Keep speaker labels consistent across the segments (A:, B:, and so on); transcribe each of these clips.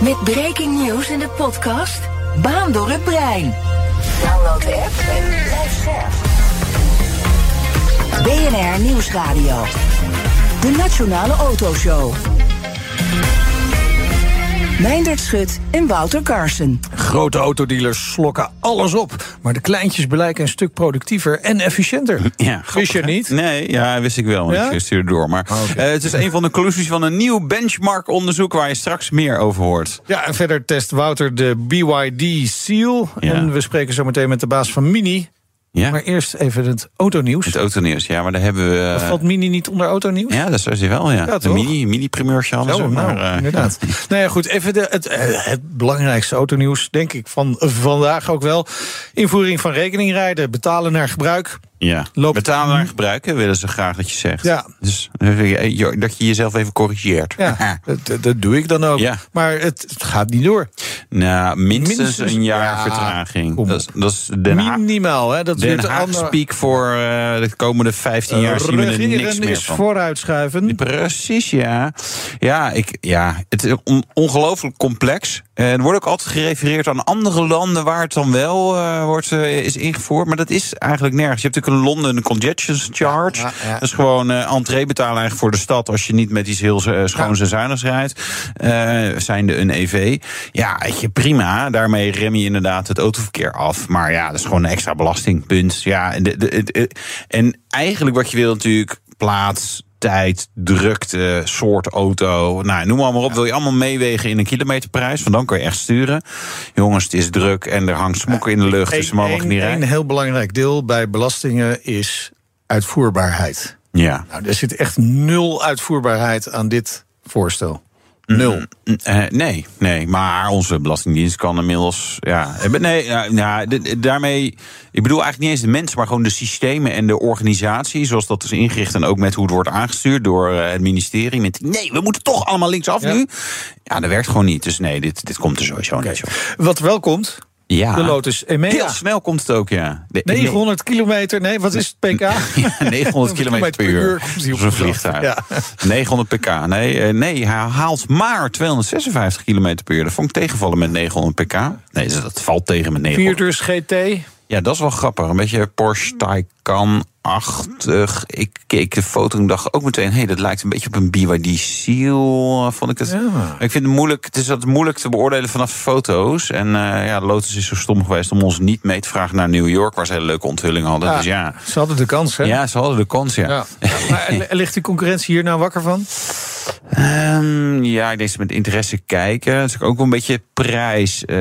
A: Met breaking news in de podcast Baan door het brein. Download de app en blijf scherp. BNR Nieuwsradio. De Nationale Autoshow. Meindert Schut en Wouter Carson.
B: Grote autodealers slokken alles op. Maar de kleintjes blijken een stuk productiever en efficiënter.
C: Ja,
B: Wist je niet?
C: Nee, ja, wist ik wel.
B: Ja?
C: Ik stuurde door. Maar
B: Oké.
C: eh, het is een van de conclusies van een nieuw benchmark-onderzoek waar je straks meer over hoort.
B: Ja, en verder test Wouter de BYD Seal.
C: Ja.
B: En we spreken zo meteen met de baas van Mini.
C: Ja,
B: Maar eerst even het autonieuws.
C: het autonieuws. Ja, maar daar hebben we. eh,
B: Valt Mini niet onder autonieuws?
C: ja, dat is hij wel. Ja,
B: Ja,
C: de mini, mini-primeurtje hadden
B: Zo,
C: ze.
B: nou,
C: maar, eh,
B: inderdaad. nou ja, goed, even de, het, eh, het belangrijkste autonieuws, denk ik, van vandaag ook wel. Invoering van rekeningrijden, betalen naar gebruik.
C: Ja,
B: Loopt-
C: betalen gebruiken willen ze graag dat je zegt.
B: Ja.
C: Dus eh, dat je jezelf even corrigeert.
B: Ja, dat, doe ik dan ook.
C: Ja.
B: Maar het, het gaat niet door.
C: Nou, minstens,
B: Minstens-
C: een jaar
B: ja,
C: vertraging. Dat is, dat is Den Haag.
B: Minimaal, hè? Dat
C: Den Haag speak voor eh, de komende 15 jaar zien we er niks meer
B: is
C: van.
B: vooruitschuiven.
C: Precies, ja. Ja, ik, ja het is on- ongelooflijk complex. Er wordt ook altijd gerefereerd aan andere landen waar het dan wel eh, wordt, eh, is ingevoerd. Maar dat is eigenlijk nergens. Je hebt natuurlijk een Londen congestion charge.
B: Ja, ja.
C: Dat is gewoon eh entree betalen eigenlijk voor de stad als je niet met iets heel schoons en zuinigs rijdt. Zijnde een EV. Ja, je, prima. Daarmee rem je inderdaad het autoverkeer af. Maar ja, dat is gewoon een extra belasting. Punt. Ja, en, de, de, de- en eigenlijk wat je wil natuurlijk plaats tijd, drukte, soort auto. Nou, noem maar, maar op. Wil je allemaal meewegen in een kilometerprijs? Want dan kun je echt sturen. Jongens, het is druk en er hangt smokken in de lucht. Dus ze mogen
B: Eén-
C: niet rijden.
B: heel belangrijk deel bij belastingen is uitvoerbaarheid.
C: Ja.
B: Nou, er zit echt nul uitvoerbaarheid aan dit voorstel. Nul.
C: Eh, nee, nee, maar onze belastingdienst kan inmiddels. Ja, eh, nee, ja, daarmee. Ik bedoel eigenlijk niet eens de mensen, maar gewoon de systemen en de organisatie. Zoals dat is ingericht en ook met hoe het wordt aangestuurd door eh, het ministerie. Met nee, we moeten toch allemaal linksaf
B: Ja.
C: nu. Ja, dat werkt gewoon niet. Dus nee, dit, dit komt er sowieso niet zo.
B: Wat wel komt,
C: Ja.
B: de Lotus Emea.
C: Heel snel komt het ook, ja. De-
B: 900 kilometer, nee, wat is het pk?
C: Ja, 900 kilometer per uur.
B: grond.
C: vliegtuig.
B: Ja.
C: 900 pk. Nee, eh, nee, hij haalt maar 256 kilometer per uur. Dat vond ik tegenvallen met 900 pk. Nee, dus dat valt tegen met 900.
B: Vierdeurs GT.
C: Ja, dat is wel grappig. Een beetje Porsche Taycan-achtig. Ik keek de foto en dacht ook meteen... hé, hey, dat lijkt een beetje op een BYD Seal, vond ik het.
B: Ja.
C: Ik vind het moeilijk, het is dat moeilijk te beoordelen vanaf foto's. En eh, ja, Lotus is zo stom geweest om ons niet mee te vragen naar New York... waar ze hele leuke onthullingen hadden. dus ja,
B: Ze hadden de kans, hè?
C: ja, ze hadden de kans, ja.
B: Ja. Maar ligt die concurrentie hier nou wakker van?
C: Ehm, ja, ik denk dat ze met interesse kijken. Het is ook wel een beetje prijs. Eh,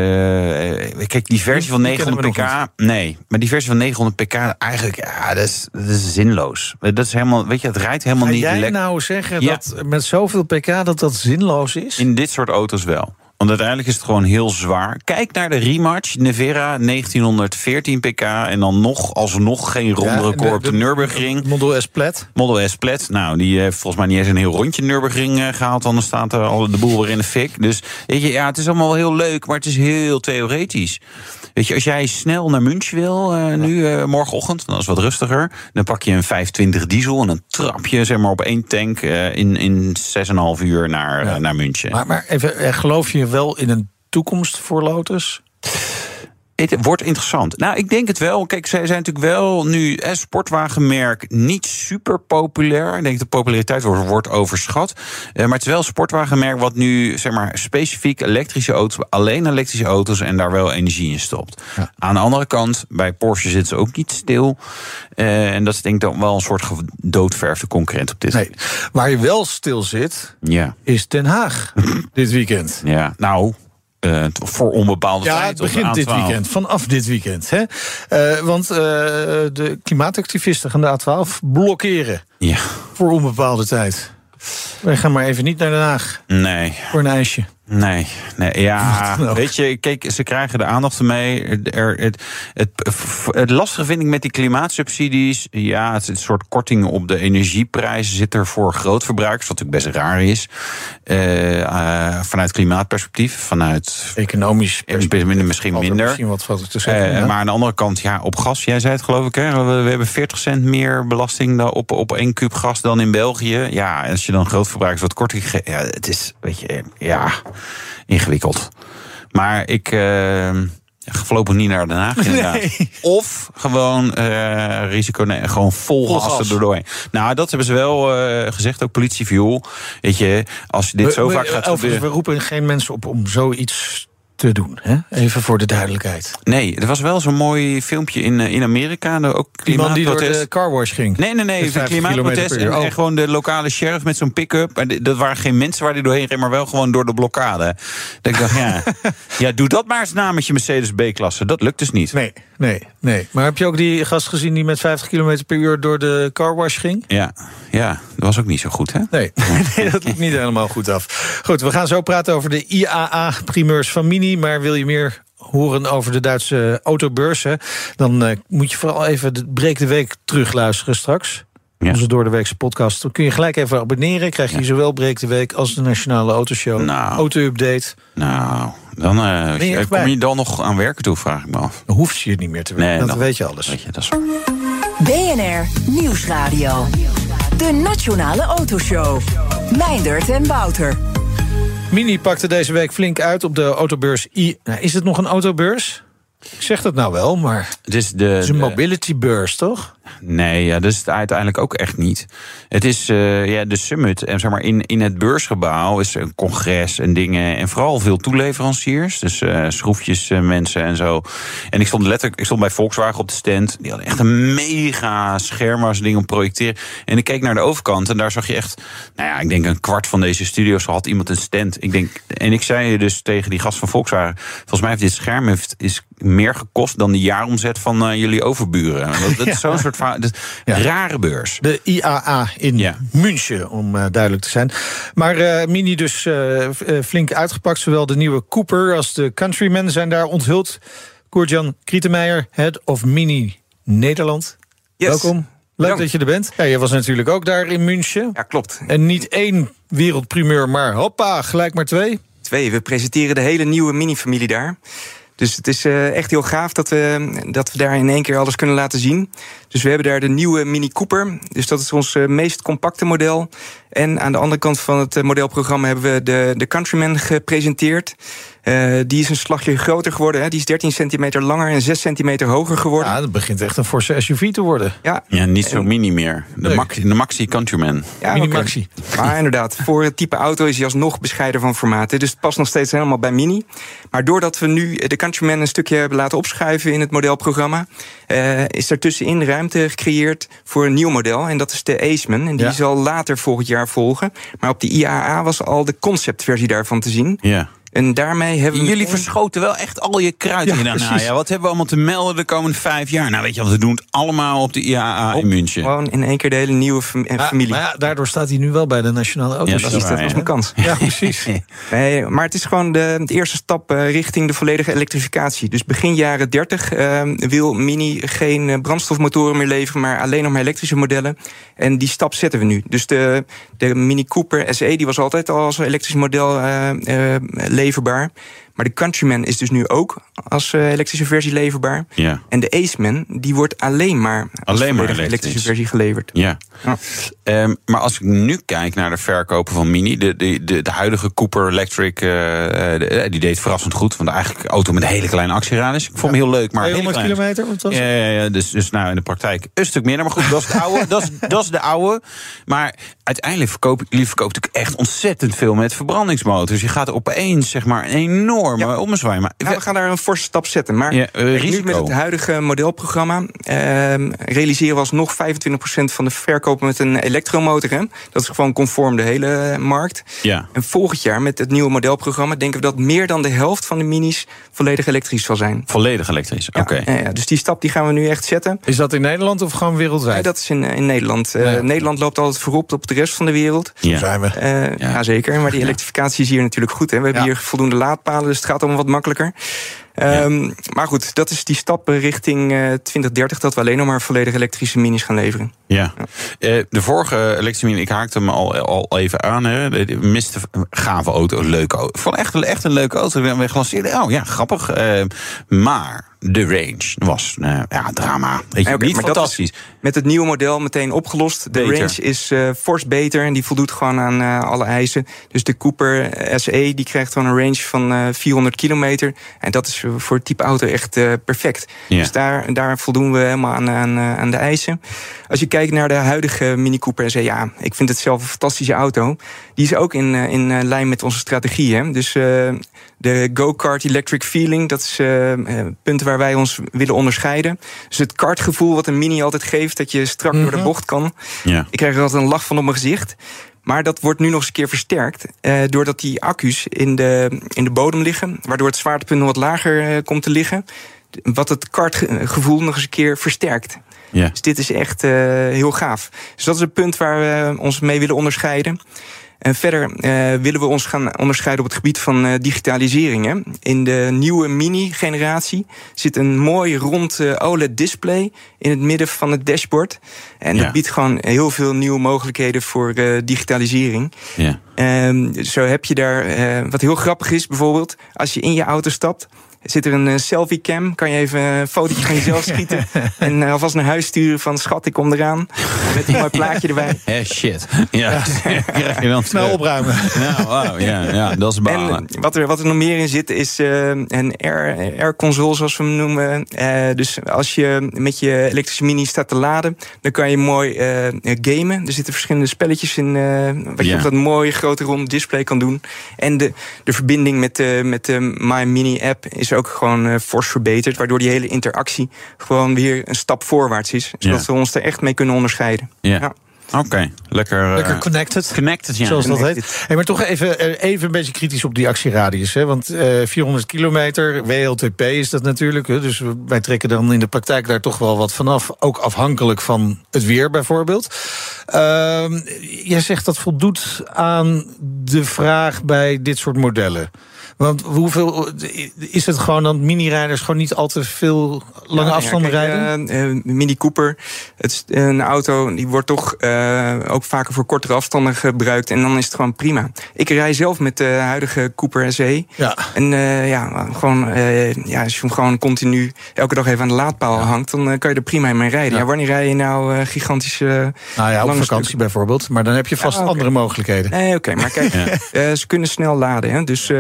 C: kijk, die versie van
B: Die kennen
C: 900
B: we nog
C: pk. Nee, maar die versie van 900 pk, eigenlijk, ja, dat is, dat is zinloos. Dat is helemaal, weet je, het rijdt helemaal
B: Ga
C: niet
B: jij
C: lekker.
B: nou zeggen
C: Ja.
B: dat met zoveel pk dat dat zinloos is?
C: In dit soort auto's wel. Want uiteindelijk is het gewoon heel zwaar. Kijk naar de rematch, Nevera 1914 pk. En dan nog, alsnog geen ronde
B: Ja,
C: record op de, Nürburgring.
B: Model S Plat.
C: Model S Plat, nou, die heeft volgens mij niet eens een heel rondje Nürburgring eh, gehaald. Anders staat er al de boel weer in de fik. Dus weet je, ja, het is allemaal wel heel leuk, maar het is heel theoretisch. Weet je, als jij snel naar München wil, eh, nu eh, morgenochtend, dan is het wat rustiger. Dan pak je een 520 diesel en dan trap je zeg maar, op één tank eh, in, in 6,5 uur naar, naar München.
B: Maar, maar even, geloof je wel in een toekomst voor Lotus?
C: Het wordt interessant. Nou, ik denk het wel. Kijk, zij zijn natuurlijk wel nu een sportwagenmerk niet super populair. Ik denk dat de populariteit wordt, wordt overschat. Eh, maar het is wel een sportwagenmerk wat nu zeg maar specifiek elektrische auto's, alleen elektrische auto's en daar wel energie in stopt.
B: Ja.
C: Aan de andere kant, bij Porsche zitten ze ook niet stil. Eh, en dat is denk ik dan wel een soort gedoodverfde concurrent op dit.
B: Nee. Waar je wel stil zit,
C: Ja,
B: is Den Haag dit weekend.
C: ja. Nou, eh, voor onbepaalde
B: Ja,
C: tijd.
B: het
C: tot
B: begint dit
C: 12.
B: weekend. Vanaf dit weekend. Hè? Eh, want eh, de klimaatactivisten gaan de A12 blokkeren.
C: Ja,
B: Voor onbepaalde tijd. Wij gaan maar even niet naar Den Haag.
C: nee.
B: Voor een ijsje.
C: Nee, nee ja, weet je, kijk, ze krijgen de aandacht ermee. Er, het, het, het, lastige vind ik met die klimaatsubsidies, ja, het is een soort korting op de energieprijzen zit er voor grootverbruikers, wat natuurlijk best raar is. Uh, uh, vanuit klimaatperspectief, vanuit
B: economisch
C: perspectief misschien minder.
B: Misschien wat fout te zeggen.
C: Uh, maar aan de andere kant, ja, op gas, jij zei het geloof ik, hè, we, we hebben 40 cent meer belasting op, op één kuub gas dan in België. Ja, als je dan grootverbruikers wat korting geeft, ja, het is, weet je, ja ingewikkeld. Maar ik uh, voorlopig niet naar Den Haag inderdaad. Of gewoon uh, risico, nee, gewoon vol, vol gas erdoorheen. Nou, dat hebben ze wel uh, gezegd, ook politie viel. Weet je, als je dit
B: we,
C: zo vaak gaat.
B: We roepen geen mensen op om zoiets te doen. Hè? Even voor de duidelijkheid.
C: Nee, er was wel zo'n mooi filmpje in, in Amerika. Ook
B: die man die door de carwash ging.
C: Nee, nee, nee. Klimaatprotest. En, en, gewoon de lokale sheriff met zo'n pick-up. Dat waren geen mensen waar die doorheen ging, maar wel gewoon door de blokkade. Dat ik dacht, ja, ja, doe dat maar eens na met je Mercedes B-klasse. Dat lukt dus niet.
B: Nee, nee, nee. Maar heb je ook die gast gezien die met 50 km per uur door de carwash ging?
C: Ja, ja. Dat was ook niet zo goed, hè?
B: Nee, nee dat liep niet helemaal goed af. Goed, we gaan zo praten over de IAA-primeurs van Mini. Maar wil je meer horen over de Duitse autobeurzen... dan uh, moet je vooral even de Breek de Week terugluisteren straks. Ja. Onze Door de Weekse podcast. Dan kun je gelijk even abonneren. Krijg je ja. zowel Breek de Week als de Nationale Autoshow.
C: Nou,
B: Auto-update.
C: Nou, dan uh, je kom je dan nog aan werken toe, vraag ik me af.
B: Dan hoef je niet meer te werken, nee, dan, dan weet je alles.
C: Weet je, dat is...
A: BNR Nieuwsradio. De Nationale Autoshow. Meindert en Wouter.
B: Mini pakte deze week flink uit op de autobeurs I. Nou, is het nog een autobeurs? Ik zeg dat nou wel, maar
C: het is, de,
B: het is een mobility-beurs, toch?
C: Nee, ja, dat is het uiteindelijk ook echt niet. Het is uh, ja, de summit. En zeg maar, in, in het beursgebouw is een congres en dingen. En vooral veel toeleveranciers. Dus uh, schroefjes, uh, mensen en zo. En ik stond letterlijk, ik stond bij Volkswagen op de stand. Die hadden echt een mega scherm waar ze dingen op projecteren. En ik keek naar de overkant en daar zag je echt, nou ja, ik denk een kwart van deze studio's had iemand een stand. Ik denk, en ik zei dus tegen die gast van Volkswagen: Volgens mij heeft dit scherm heeft, is meer gekost dan de jaaromzet van jullie overburen. Dat, dat is zo'n soort dus ja. rare beurs.
B: De IAA in ja. München, om uh, duidelijk te zijn. Maar uh, Mini dus uh, flink uitgepakt. Zowel de nieuwe Cooper als de Countryman zijn daar onthuld. Koert-Jan Krietenmeijer, Head of Mini Nederland.
D: Yes.
B: Welkom. Leuk dat je er bent. Ja, je was natuurlijk ook daar in München.
D: Ja, klopt.
B: En niet één wereldprimeur, maar hoppa, gelijk maar twee.
D: Twee. We presenteren de hele nieuwe mini-familie daar. Dus het is echt heel gaaf dat we, dat we daar in één keer alles kunnen laten zien. Dus we hebben daar de nieuwe Mini Cooper. Dus dat is ons uh, meest compacte model. En aan de andere kant van het modelprogramma hebben we de, de Countryman gepresenteerd. Uh, die is een slagje groter geworden. Hè. Die is 13 centimeter langer en 6 centimeter hoger geworden.
B: Ja, dat begint echt een forse SUV te worden.
D: Ja,
C: ja niet zo mini meer. De, maxi, de Maxi Countryman.
D: Ja,
B: mini Maxi.
D: Maar inderdaad, voor het type auto is hij alsnog bescheiden van formaat. Dus het past nog steeds helemaal bij Mini. Maar doordat we nu de Countryman een stukje hebben laten opschuiven in het modelprogramma... Uh, is er tussenin ruimte gecreëerd voor een nieuw model. En dat is de Aceman. En die ja. zal later volgend jaar volgen. Maar op de IAA was al de conceptversie daarvan te zien.
C: Ja.
D: En daarmee hebben we.
C: Jullie verschoten wel echt al je kruid ja, in daarna. Ja, wat hebben we allemaal te melden de komende vijf jaar? Nou, weet je wat, we doen het allemaal op de IAA in München.
D: Gewoon in één keer de hele nieuwe familie.
B: Maar ja, daardoor staat hij nu wel bij de Nationale Auto's.
D: Ja, dat, dat was mijn kans.
B: Ja, precies.
D: nee, maar het is gewoon de, de eerste stap uh, richting de volledige elektrificatie. Dus begin jaren 30 uh, wil Mini geen brandstofmotoren meer leveren, maar alleen nog maar elektrische modellen. En die stap zetten we nu. Dus de, de Mini Cooper SE die was altijd al als elektrisch model uh, leverbaar. Maar de Countryman is dus nu ook als uh, elektrische versie leverbaar.
C: Ja.
D: En de Aceman, die wordt alleen maar als
C: alleen maar
D: elektrische versie geleverd.
C: Ja. ja. Um, maar als ik nu kijk naar de verkopen van Mini, de, de, de, de huidige Cooper Electric, uh, de, die deed verrassend goed. Want eigenlijk een auto met een hele kleine actieradius. Ik vond hem heel leuk, maar
B: 200 kilometer?
C: Was ja, ja, ja, dus, dus nou in de praktijk een stuk minder. Maar goed, dat is de oude. dat, is, dat is de oude. Maar uiteindelijk verkopen jullie verkoopt natuurlijk echt ontzettend veel met verbrandingsmotors. Je gaat opeens zeg maar een enorm me ommezwaaien. Maar
D: Nou, we gaan daar een forse stap zetten. Maar
C: Ja, eh,
D: nu met het huidige modelprogramma ehm, realiseren we alsnog 25% van de verkoop met een elektromotor. Hè? Dat is gewoon conform de hele eh, markt.
C: ja.
D: En volgend jaar met het nieuwe modelprogramma denken we dat meer dan de helft van de minis volledig elektrisch zal zijn.
C: Volledig elektrisch.
D: Ja,
C: Oké.
D: ja, ja, dus die stap die gaan we nu echt zetten.
B: Is dat in Nederland of gewoon wereldwijd?
D: Nee, dat is in, in Nederland. Eh,
B: Ja.
D: Nederland loopt altijd voorop op de rest van de wereld.
B: Zo
C: Ja.
B: zijn we.
D: Eh
C: Ja.
D: ja. zeker. Maar die elektrificatie is hier natuurlijk goed. Hè. We hebben
B: Ja.
D: hier voldoende laadpalen, dus het gaat allemaal wat makkelijker. Ehm, Maar goed, dat is die stap eh, richting eh, 2030... dat we alleen nog maar volledig elektrische minis gaan leveren.
C: Ja. Eh, de vorige elektrische mini, ik haakte hem al, al even aan. Hè. De, miste gave auto, leuke auto. Ik vond echt, een- echt een leuke auto. We gelanceerd. Oh ja, grappig. Eh, maar de range was eh, ja, drama. Weet je,
D: oké,
C: niet fantastisch.
D: Met het nieuwe model meteen opgelost. De
C: Beter.
D: range is eh fors beter en die voldoet gewoon aan eh, alle eisen. Dus de Cooper SE die krijgt gewoon een range van eh 400 kilometer. En dat is voor het type auto echt eh, perfect.
C: Ja.
D: Dus daar, daar voldoen we helemaal aan, aan, eh, aan de eisen. Als je kijkt naar de huidige Mini Cooper SE, ja, ik vind het zelf een fantastische auto. Die is ook in, eh, in eh, lijn met onze strategie. Hè? Dus eh, de go-kart electric feeling, dat is eh eh, punten waar wij ons willen onderscheiden. Dus het kartgevoel wat een Mini altijd geeft, dat je strak door de bocht kan.
C: Ja.
D: Ik krijg er altijd een lach van op mijn gezicht. Maar dat wordt nu nog eens een keer versterkt. Eh, doordat die accu's in de, in de bodem liggen. Waardoor het zwaartepunt nog wat lager eh, komt te liggen. Wat het kartgevoel nog eens een keer versterkt.
C: Ja.
D: Dus dit is echt eh, heel gaaf. Dus dat is een punt waar we ons mee willen onderscheiden. En verder eh, willen we ons gaan onderscheiden op het gebied van eh, digitalisering. Hè. In de nieuwe mini-generatie zit een mooi rond eh, OLED-display in het midden van het dashboard. En
C: Ja.
D: dat biedt gewoon heel veel nieuwe mogelijkheden voor digitalisering.
C: Ja.
D: Ehm, zo heb je daar, wat heel grappig is bijvoorbeeld, als je in je auto stapt, zit er een eh, selfie cam, kan je even een fotootje van jezelf schieten en eh, alvast naar huis sturen van schat, ik kom eraan, met een mooi plaatje erbij.
C: Eh, shit. Ja. Dan
B: Snel
C: terug.
B: opruimen.
C: Nou, ja, ja, dat is
D: En
C: balen.
D: eh, wat er, wat er nog meer in zit is eh, een air, air console, zoals we hem noemen. Eh, dus als je met je elektrische mini staat te laden, dan kan je mooi eh, gamen. Er zitten verschillende spelletjes in, eh, wat je
C: Ja.
D: op dat mooie grote ronde display kan doen. En de, de verbinding met de, met de My Mini app is ook gewoon eh, fors verbeterd, waardoor die hele interactie gewoon weer een stap voorwaarts is. Zodat
C: Ja.
D: we ons er echt mee kunnen onderscheiden.
C: Ja.
D: Ja.
C: Oké, lekker. eh,
B: Lekker connected.
C: connected, ja.
B: Zoals dat heet. Hey, maar toch even, eh, even een beetje kritisch op die actieradius. Hè? Want eh 400 kilometer, WLTP is dat natuurlijk. Hè? Dus wij trekken dan in de praktijk daar toch wel wat vanaf. Ook afhankelijk van het weer bijvoorbeeld. Ehm, jij zegt dat voldoet aan de vraag bij dit soort modellen. Want hoeveel is het gewoon dat mini-rijders gewoon niet al te veel lange
D: Ja,
B: afstanden
D: ja, kijk,
B: rijden?
D: eh, Mini Cooper, het is een auto die wordt toch eh, ook vaker voor kortere afstanden gebruikt. En dan is het gewoon prima. Ik rij zelf met de huidige Cooper SE.
B: ja.
D: En ja, gewoon, ja, als je hem gewoon continu elke dag even aan de laadpaal hangt, dan kan je er prima mee rijden.
B: Ja.
D: Wanneer rij je nou gigantische.
B: Nou ja, op vakantie
D: stukken?
B: bijvoorbeeld. Maar dan heb je vast
D: oké.
B: andere mogelijkheden.
D: Nee, oké, maar kijk, ze kunnen snel laden. Hè? Dus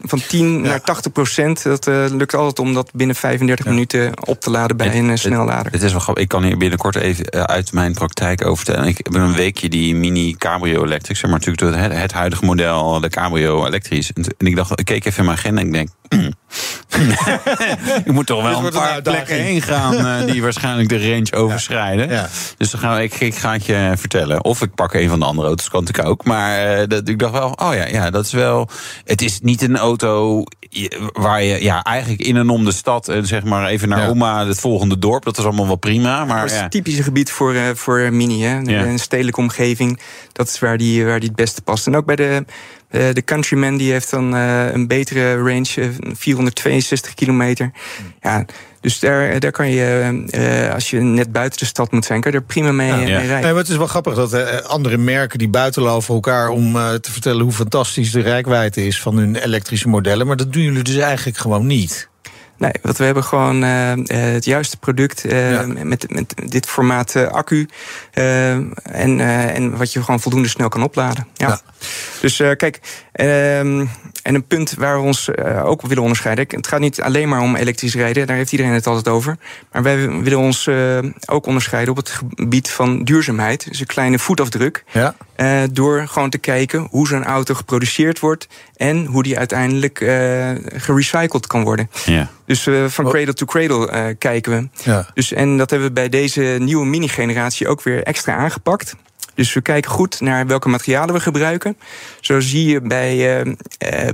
D: van 10 naar 80 procent, dat eh, lukt altijd om dat binnen 35 minuten op te laden bij
C: Het-
D: een eh,
C: het-
D: snellader.
C: Het is wel grappig. Ik kan hier binnenkort even eh, uit mijn praktijk over vertellen. Ik heb een weekje die mini cabrio elektrisch, zeg maar natuurlijk het, het huidige model, de cabrio elektrisch. En, en ik dacht, ik keek even in mijn agenda en ik denk. ik moet toch wel een
B: wordt een
C: paar plekken heen gaan eh, die waarschijnlijk de range overschrijden.
B: Ja.
C: Dus dan ga ik, ik ga het je vertellen. Of ik pak een van de andere auto's, kan ik ook. Maar eh, dat, ik dacht wel, oh ja, ja, dat is wel. Het is niet een auto waar je ja, eigenlijk in en om de stad, en zeg maar even naar
B: Ja.
C: oma, het volgende dorp. Dat is allemaal wel prima. Maar
D: dat is het typische gebied voor, eh, voor Mini. Hè? Een stedelijke omgeving, dat is waar die, waar die het beste past. En ook bij de, eh, de Countryman, die heeft dan eh, een betere range, eh, 462 kilometer. Ja, dus daar, daar kan je, eh, als je net buiten de stad moet zijn, kan je er prima mee,
C: Ja.
D: mee rijden.
B: Nee, maar het is wel grappig dat andere merken die buiten over elkaar om eh, te vertellen hoe fantastisch de rijkwijde is van hun elektrische modellen. Maar dat doen jullie dus eigenlijk gewoon niet.
D: Nee, want we hebben gewoon uh, het juiste product uh, ja. met, met dit formaat uh, accu. en, en wat je gewoon voldoende snel kan opladen. Ja. ja. Dus kijk, ehm, en een punt waar we ons ook willen onderscheiden. Het gaat niet alleen maar om elektrisch rijden, daar heeft iedereen het altijd over. Maar wij willen ons ook onderscheiden op het gebied van duurzaamheid. Dus een kleine voetafdruk. Ja. door gewoon te kijken hoe zo'n auto geproduceerd wordt en hoe die uiteindelijk gerecycled kan worden. Ja. Dus uh, van oh. cradle to cradle uh, kijken we. Ja. Dus, en dat hebben we bij deze nieuwe mini-generatie ook weer extra aangepakt. Dus we kijken goed naar welke materialen we gebruiken. Zo zie je bij, uh,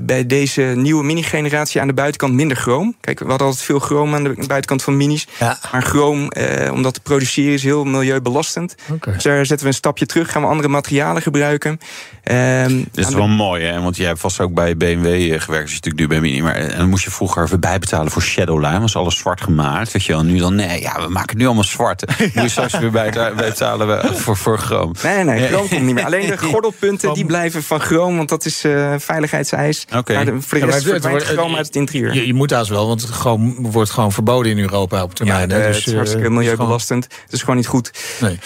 D: bij deze nieuwe mini-generatie aan de buitenkant minder chroom. Kijk, we hadden altijd veel chroom aan de buitenkant van minis. Ja. Maar chroom, uh, om dat te produceren, is heel milieubelastend. Okay. Dus daar zetten we een stapje terug, gaan we andere materialen gebruiken.
C: Um, dat is wel mooi, hè? Want jij hebt vast ook bij BMW gewerkt, dus natuurlijk nu bij Mini. Maar en dan moest je vroeger even bijbetalen voor Shadowline. Was alles zwart gemaakt. Weet je wel, nu dan, nee, ja, we maken het nu allemaal zwart. ja. Moet je straks weer bijbetalen voor, voor chroom.
D: Nee, nee, chroom komt niet meer. Alleen de gordelpunten die blijven van chroom, want dat is uh, veiligheidseis. Oké. Okay. Maar voor de rest ja, het chroom uit het interieur.
B: Je, je moet haast wel, want het gewoon, wordt gewoon verboden in Europa op termijn.
D: Ja, dus, het is hartstikke milieubelastend. Het is gewoon niet goed. Nee.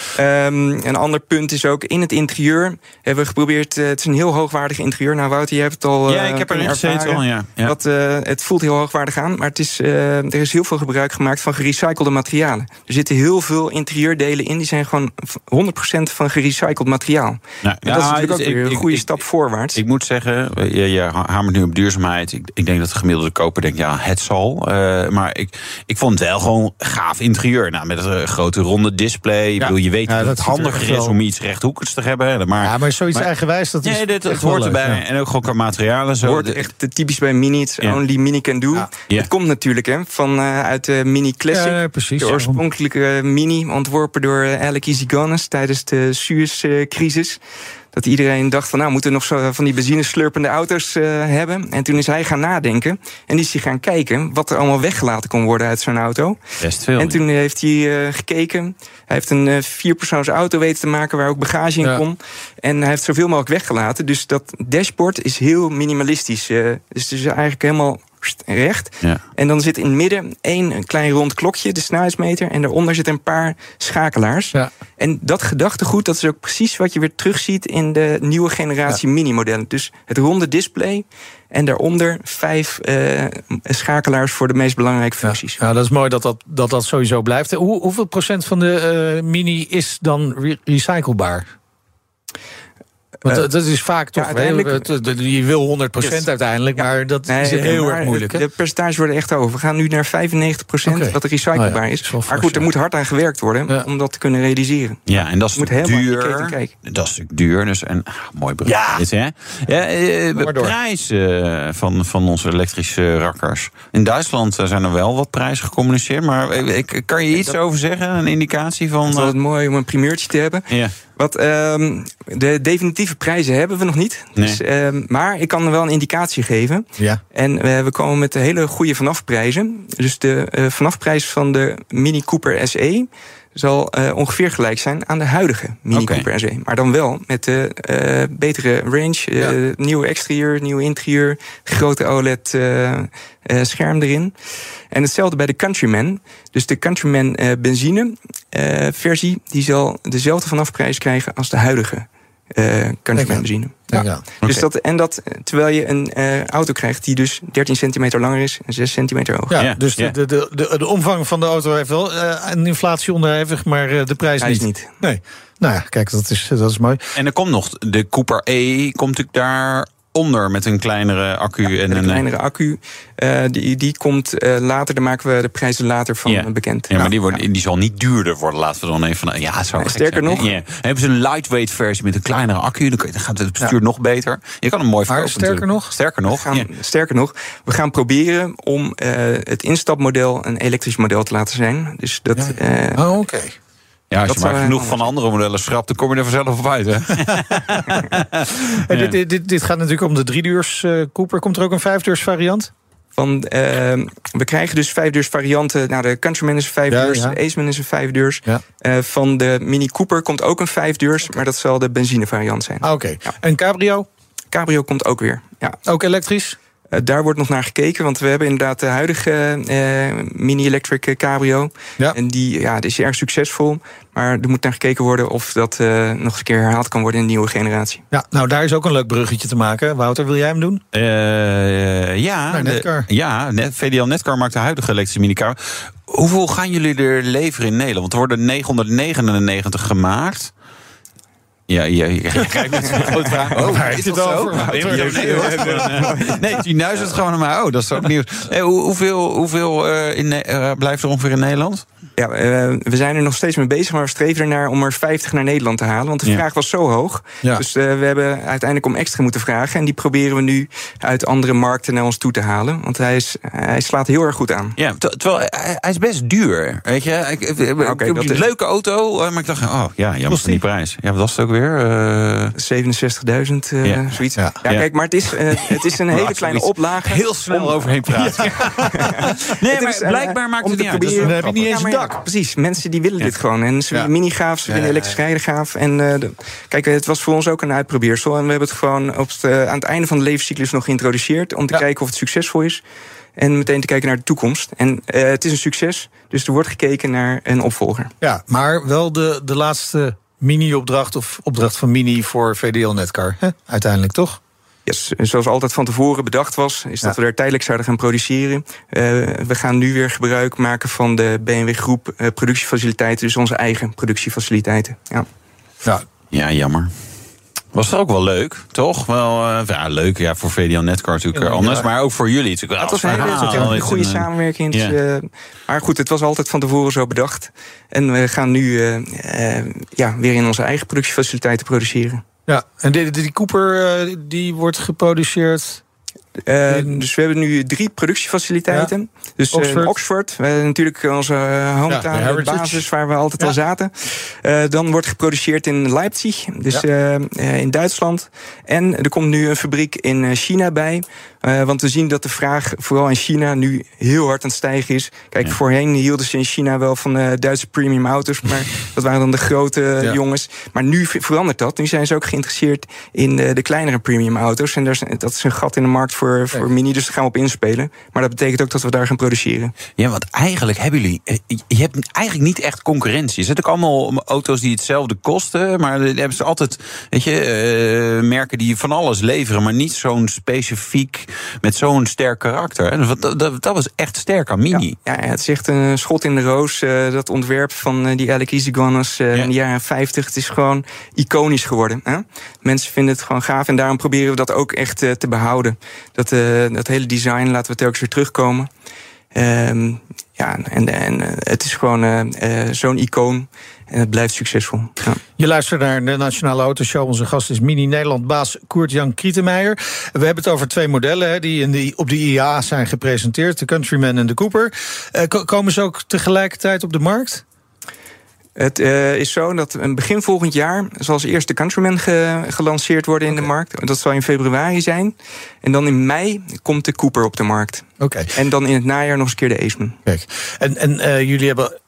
D: Um, een ander punt is ook, in het interieur hebben we geprobeerd... Uh, het is een heel hoogwaardig interieur. Nou, Wouter, je hebt het al
C: Ja, ik heb erin gezeten al, ja. ja.
D: Dat, het voelt heel hoogwaardig aan, maar het is, er is heel veel gebruik gemaakt van gerecyclede materialen. Er zitten heel veel interieurdelen in, die zijn gewoon 100% van gerecycled materiaal. Nou, dat is natuurlijk ook weer een goede stap voorwaarts.
C: Ik moet zeggen, je, je hamert nu op duurzaamheid. Ik, ik, denk dat de gemiddelde koper denkt, ja, het zal. Uh, maar ik, ik vond het wel gewoon gaaf interieur. Nou, met een grote ronde display. Ja. Ik bedoel, je weet dat het handiger is om iets rechthoekers te hebben. Maar,
B: ja, maar zoiets maar, eigenwijs, dat is
C: Nee, dit, het hoort erbij. En ook gewoon qua materialen. Zo.
D: Het hoort echt typisch bij Mini. It's only Mini can do. Het komt natuurlijk hè, van, uh, uit de Mini Classic. precies. De oorspronkelijke Mini, ontworpen door Alec Easygones tijdens de Suez-crisis dat iedereen dacht van nou moeten we nog zo van die benzineslurpende auto's uh, hebben. En toen is hij gaan nadenken en is hij gaan kijken wat er allemaal weggelaten kon worden uit zo'n auto.
C: Best veel.
D: En toen heeft hij uh, gekeken. Hij heeft een uh, vierpersoons auto weten te maken waar ook bagage in ja. kon. En hij heeft zoveel mogelijk weggelaten. Dus dat dashboard is heel minimalistisch. dus het is eigenlijk helemaal recht. Ja. En dan zit in het midden één klein rond klokje, de snelheidsmeter. En daaronder zitten een paar schakelaars. Ja. En dat gedachtegoed, dat is ook precies wat je weer terugziet in de nieuwe generatie ja. mini-modellen. Dus het ronde display en daaronder vijf uh, schakelaars voor de meest belangrijke functies.
B: Ja, dat is mooi dat dat, dat, dat sowieso blijft. Hoe, hoeveel procent van de uh, mini is dan re recyclebaar? Want uh, dat is vaak toch. Ja, je wil 100% uiteindelijk, ja, maar dat nee, is heel erg moeilijk. Hè?
D: De percentages worden echt over. We gaan nu naar 95% okay. wat recyclebaar oh ja, is. Maar goed, er moet hard aan gewerkt worden om dat te kunnen realiseren.
C: Ja, en dat is moet duur. Dat is duur. Dus en, ah, mooi bericht. Ja. Dit, hè? Ja, eh, prijs uh, van, van onze elektrische rakkers. In Duitsland zijn er wel wat prijzen gecommuniceerd. Maar ik, kan je iets dat, over zeggen? Een indicatie van.
D: Het is mooi om een primeurtje te hebben. Ja. Wat, um, de definitieve prijzen hebben we nog niet. Nee. Dus, um, maar ik kan er wel een indicatie geven. Ja. En uh, we komen met hele goede vanafprijzen. Dus de uh, vanafprijs van de Mini Cooper SE zal uh, ongeveer gelijk zijn aan de huidige Mini okay. Cooper SE. Maar dan wel met de uh, betere range, uh, ja. nieuwe exterieur, nieuwe interieur, grote OLED scherm erin. En hetzelfde bij de Countryman. Dus de Countryman benzine versie, die zal dezelfde vanafprijs krijgen als de huidige uh, Countryman benzine. Ja. ja. Dus okay. dat, en dat terwijl je een uh, auto krijgt die dus 13 centimeter langer is en 6 centimeter hoog.
B: Ja, ja. dus de, de, de, de, omvang van de auto heeft wel uh, een inflatie onderhevig, maar de prijs
D: Hij
B: niet.
D: niet.
B: Nee. Nou ja, kijk, dat is, dat is mooi.
C: En er komt nog de Cooper E, komt natuurlijk daar onder met een kleinere accu.
D: Ja,
C: en
D: een,
C: een
D: kleinere accu. Uh, die, die komt uh, later, daar maken we de prijzen later van bekend.
C: Ja, maar die, wordt, die zal niet duurder worden. Laten we dan even van. Ja, zou
D: ja, sterker nog.
C: Ja. Hebben ze een lightweight versie met een kleinere accu? Dan gaat het bestuur nog beter. Je kan hem mooi verkopen.
B: sterker
C: natuurlijk.
B: nog.
C: Sterker nog.
D: Gaan, sterker nog, we gaan proberen om uh, het instapmodel een elektrisch model te laten zijn. Dus dat.
B: oh, oké. Okay.
C: Ja, als je maar genoeg van andere modellen schrapt, dan kom je er vanzelf op uit. Hè?
B: ja. dit, dit, dit, gaat natuurlijk om de driedeurs uh, Cooper. Komt er ook een vijfdeurs variant?
D: Van, uh, we krijgen dus vijfdeurs varianten. Nou, de Countryman is een vijfdeurs, ja, ja. de Aceman is een vijfdeurs. Ja. Uh, van de Mini Cooper komt ook een vijfdeurs, okay. maar dat zal de benzinevariant zijn.
B: Ah, Oké. Okay. En Cabrio?
D: Cabrio komt ook weer. Ja.
B: Ook elektrisch?
D: Uh, daar wordt nog naar gekeken, want we hebben inderdaad de huidige uh, mini-electric cabrio. Ja. En die, ja, die is erg succesvol. Maar er moet naar gekeken worden of dat uh, nog eens een keer herhaald kan worden in een nieuwe generatie.
B: Ja, nou daar is ook een leuk bruggetje te maken. Wouter, wil jij hem doen?
C: ja, Netcar. De, ja, Net, VDL Netcar maakt de huidige elektrische minicar. Hoeveel gaan jullie er leveren in Nederland? Want er worden 999 gemaakt. Ja, ja, ja. Kijk, met zo'n grote vraag. Oh, waar is het over? Nee, nee, nee, het gewoon naar mij. Oh, dat is ook nieuws. Hey, hoeveel hoeveel uh, in, uh, blijft er ongeveer in Nederland?
D: Ja, uh, we zijn er nog steeds mee bezig, maar we streven ernaar om er 50 naar Nederland te halen. Want de vraag was zo hoog. Ja. Dus uh, we hebben uiteindelijk om extra moeten vragen. En die proberen we nu uit andere markten naar ons toe te halen. Want hij, is, hij slaat heel erg goed aan.
C: Ja, terwijl hij is best duur. Weet je, ik, ik, okay, ik een leuke auto. Maar ik dacht, oh ja, jammer van die prijs. Ja, wat was het ook weer?
D: Uh... 67.000, ja. zoiets. Ja. ja. kijk, maar het is, het is een hele kleine oplage.
C: Heel snel om... overheen praten. nee, maar blijkbaar maakt het niet uit.
B: Dan heb je niet eens een dak.
D: Precies, mensen die willen dit gewoon. En ze willen mini gaaf, ze willen elektrisch rijden gaaf. En uh, de, kijk, het was voor ons ook een uitprobeersel. En we hebben het gewoon op het, uh, aan het einde van de levenscyclus nog geïntroduceerd... om te kijken of het succesvol is. En meteen te kijken naar de toekomst. En uh, het is een succes, dus er wordt gekeken naar een opvolger.
B: Ja, maar wel de, de laatste mini-opdracht of opdracht van Mini voor VDL Netcar. Hè? Uiteindelijk toch?
D: Yes, zoals altijd van tevoren bedacht was, is dat we daar tijdelijk zouden gaan produceren. Uh, we gaan nu weer gebruik maken van de BMW Groep uh, productiefaciliteiten, dus onze eigen productiefaciliteiten. Ja,
C: ja. ja jammer. Was het ook wel leuk, toch? Wel uh, ja, leuk ja, voor VDL Netcar natuurlijk ja, anders, maar ook voor jullie natuurlijk.
D: Het was een hele een goede samenwerking. Dus, uh, maar goed, het was altijd van tevoren zo bedacht. En we gaan nu uh, ja, weer in onze eigen productiefaciliteiten produceren.
B: Ja, en die, die Cooper uh, die wordt geproduceerd
D: uh, dus we hebben nu drie productiefaciliteiten. Ja. Dus Oxford, uh, Oxford natuurlijk onze hometown, ja, de basis waar we altijd ja. al zaten. Dan wordt geproduceerd in Leipzig, dus in Duitsland. En er komt nu een fabriek in China bij. Uh, want we zien dat de vraag vooral in China nu heel hard aan het stijgen is. Kijk, ja. voorheen hielden ze in China wel van uh, Duitse premium auto's, maar dat waren dan de grote ja. jongens. Maar nu verandert dat. Nu zijn ze ook geïnteresseerd in de, de kleinere premium auto's. En is, dat is een gat in de markt voor, voor Mini, dus daar gaan we op inspelen. Maar dat betekent ook dat we daar gaan produceren.
C: Ja, want eigenlijk hebben jullie. Eh, je hebt eigenlijk niet echt concurrentie. Er zitten ook allemaal auto's die hetzelfde kosten, maar hebben ze altijd, weet je, uh, merken die van alles leveren, maar niet zo'n specifiek met zo'n sterk karakter. Dat, dat, dat, was echt sterk aan Mini.
D: Ja, ja, het is echt een schot in de roos. Uh, dat ontwerp van uh, die Alec Easygoners uh, ja. in de jaren 50. Het is gewoon iconisch geworden. Hè? Mensen vinden het gewoon gaaf. En daarom proberen we dat ook echt te behouden. Dat, dat hele design laten we telkens weer terugkomen. Um, ja, en, en het is gewoon zo'n icoon. En het blijft succesvol. Ja.
B: Je luistert naar de Nationale Autoshow. Onze gast is Mini-Nederland-baas Koert-Jan Krietenmeijer. We hebben het over twee modellen die, in die op de IA zijn gepresenteerd. De Countryman en de Cooper. Komen ze ook tegelijkertijd op de markt?
D: Het uh, is zo dat begin volgend jaar zal als eerste Countryman ge gelanceerd worden in okay. de markt. Dat zal in februari zijn. En dan in mei komt de Cooper op de markt.
B: Oké.
D: En dan in het najaar nog eens een keer de Aceman.
B: Kijk, en, en uh, jullie hebben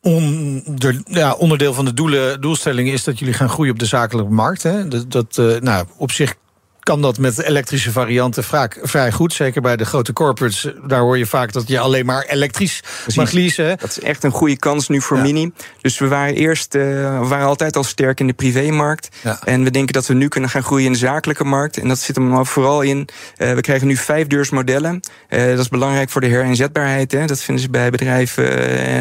B: onder, ja, onderdeel van de doelen, doelstelling is dat jullie gaan groeien op de zakelijke markt. Hè? Dat, dat uh, nou, op zich kan dat met elektrische varianten vaak vrij goed. Zeker bij de grote corporates. Daar hoor je vaak dat je alleen maar elektrisch Precies. mag leasen.
D: Dat is echt een goede kans nu voor ja. Mini. Dus we waren eerst, uh, we waren altijd al sterk in de privémarkt. Ja. En we denken dat we nu kunnen gaan groeien in de zakelijke markt. En dat zit er vooral in. Uh, we krijgen nu vijfdeursmodellen. Uh, dat is belangrijk voor de herinzetbaarheid. Hè. Dat vinden ze bij bedrijven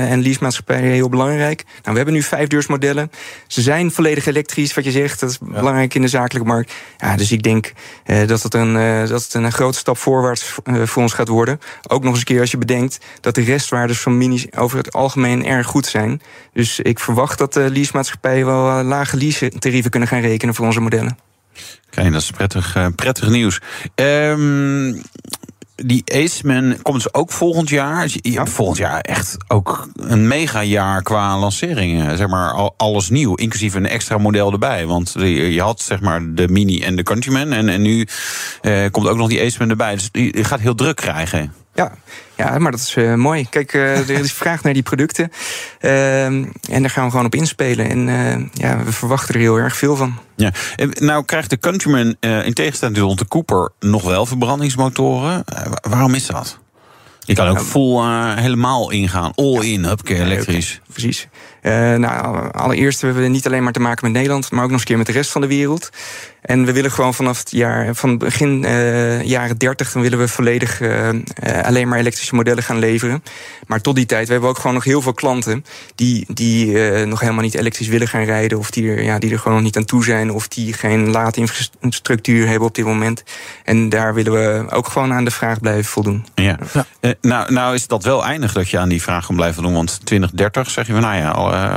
D: en leasemaatschappijen heel belangrijk. Nou, we hebben nu vijfdeursmodellen. Ze zijn volledig elektrisch, wat je zegt. Dat is ja. belangrijk in de zakelijke markt. Ja, dus ik denk uh, dat, het een, uh, dat het een grote stap voorwaarts uh, voor ons gaat worden. Ook nog eens een keer als je bedenkt dat de restwaardes van minis over het algemeen erg goed zijn. Dus ik verwacht dat de leasemaatschappijen wel lage lease-tarieven kunnen gaan rekenen voor onze modellen.
C: Oké, dat is prettig, prettig nieuws. Um, die Aceman komt dus ook volgend jaar. Dus hebt volgend jaar echt ook een megajaar qua lanceringen. Zeg maar alles nieuw, inclusief een extra model erbij. Want je had zeg maar de Mini en de Countryman. En, en nu eh, komt ook nog die Aceman erbij. Dus je gaat heel druk krijgen.
D: Ja, ja maar dat is uh, mooi. Kijk, uh, er is vraag naar die producten. Uh, en daar gaan we gewoon op inspelen. En ja, we verwachten er heel erg veel van.
C: Ja. Nou krijgt de Countryman in tegenstelling tot de Cooper nog wel verbrandingsmotoren. waarom is dat? Je kan ook vol helemaal ingaan. All in, hupke, elektrisch.
D: precies. Uh, nou, allereerst hebben we niet alleen maar te maken met Nederland, maar ook nog eens een keer met de rest van de wereld. En we willen gewoon vanaf het jaar, van begin uh, jaren 30, dan willen we volledig uh, alleen maar elektrische modellen gaan leveren. Maar tot die tijd, we hebben ook gewoon nog heel veel klanten die, die nog helemaal niet elektrisch willen gaan rijden. Of die er, ja, die er gewoon nog niet aan toe zijn. Of die geen laadinfrastructuur hebben op dit moment. En daar willen we ook gewoon aan de vraag blijven voldoen.
C: Ja. ja. nou, nou is dat wel eindig dat je aan die vraag kan blijven voldoen. Want 2030 zeg je van nou ja,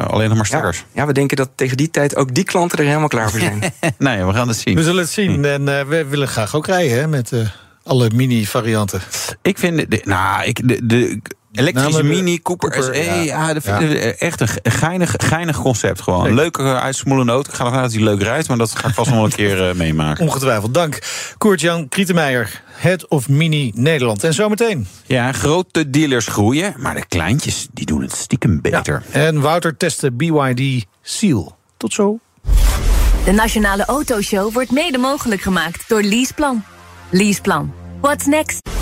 C: alleen nog maar sterkers.
D: Ja, ja, we denken dat tegen die tijd ook die klanten er helemaal klaar voor zijn.
C: nou ja, we gaan
B: we zullen het zien. Hm. En uh, we willen graag ook rijden hè, met uh, alle mini-varianten.
C: Ik vind, de, nou, ik, de, de elektrische nou, Mini Cooper, Cooper SE, ja, ja dat vind ik echt een geinig, geinig concept. Gewoon een leuke uitsmoelende auto. Ik ga ervan uit dat hij leuk rijdt, maar dat ga ik vast nog wel een keer uh, meemaken.
B: Ongetwijfeld. Dank. Koert-Jan Krietenmeijer, Head of Mini Nederland. En zometeen.
C: Ja, grote dealers groeien, maar de kleintjes die doen het stiekem beter.
B: Ja. En Wouter testte BYD Seal. Tot zo.
A: De Nationale Autoshow wordt mede mogelijk gemaakt door Leaseplan. Leaseplan. What's next?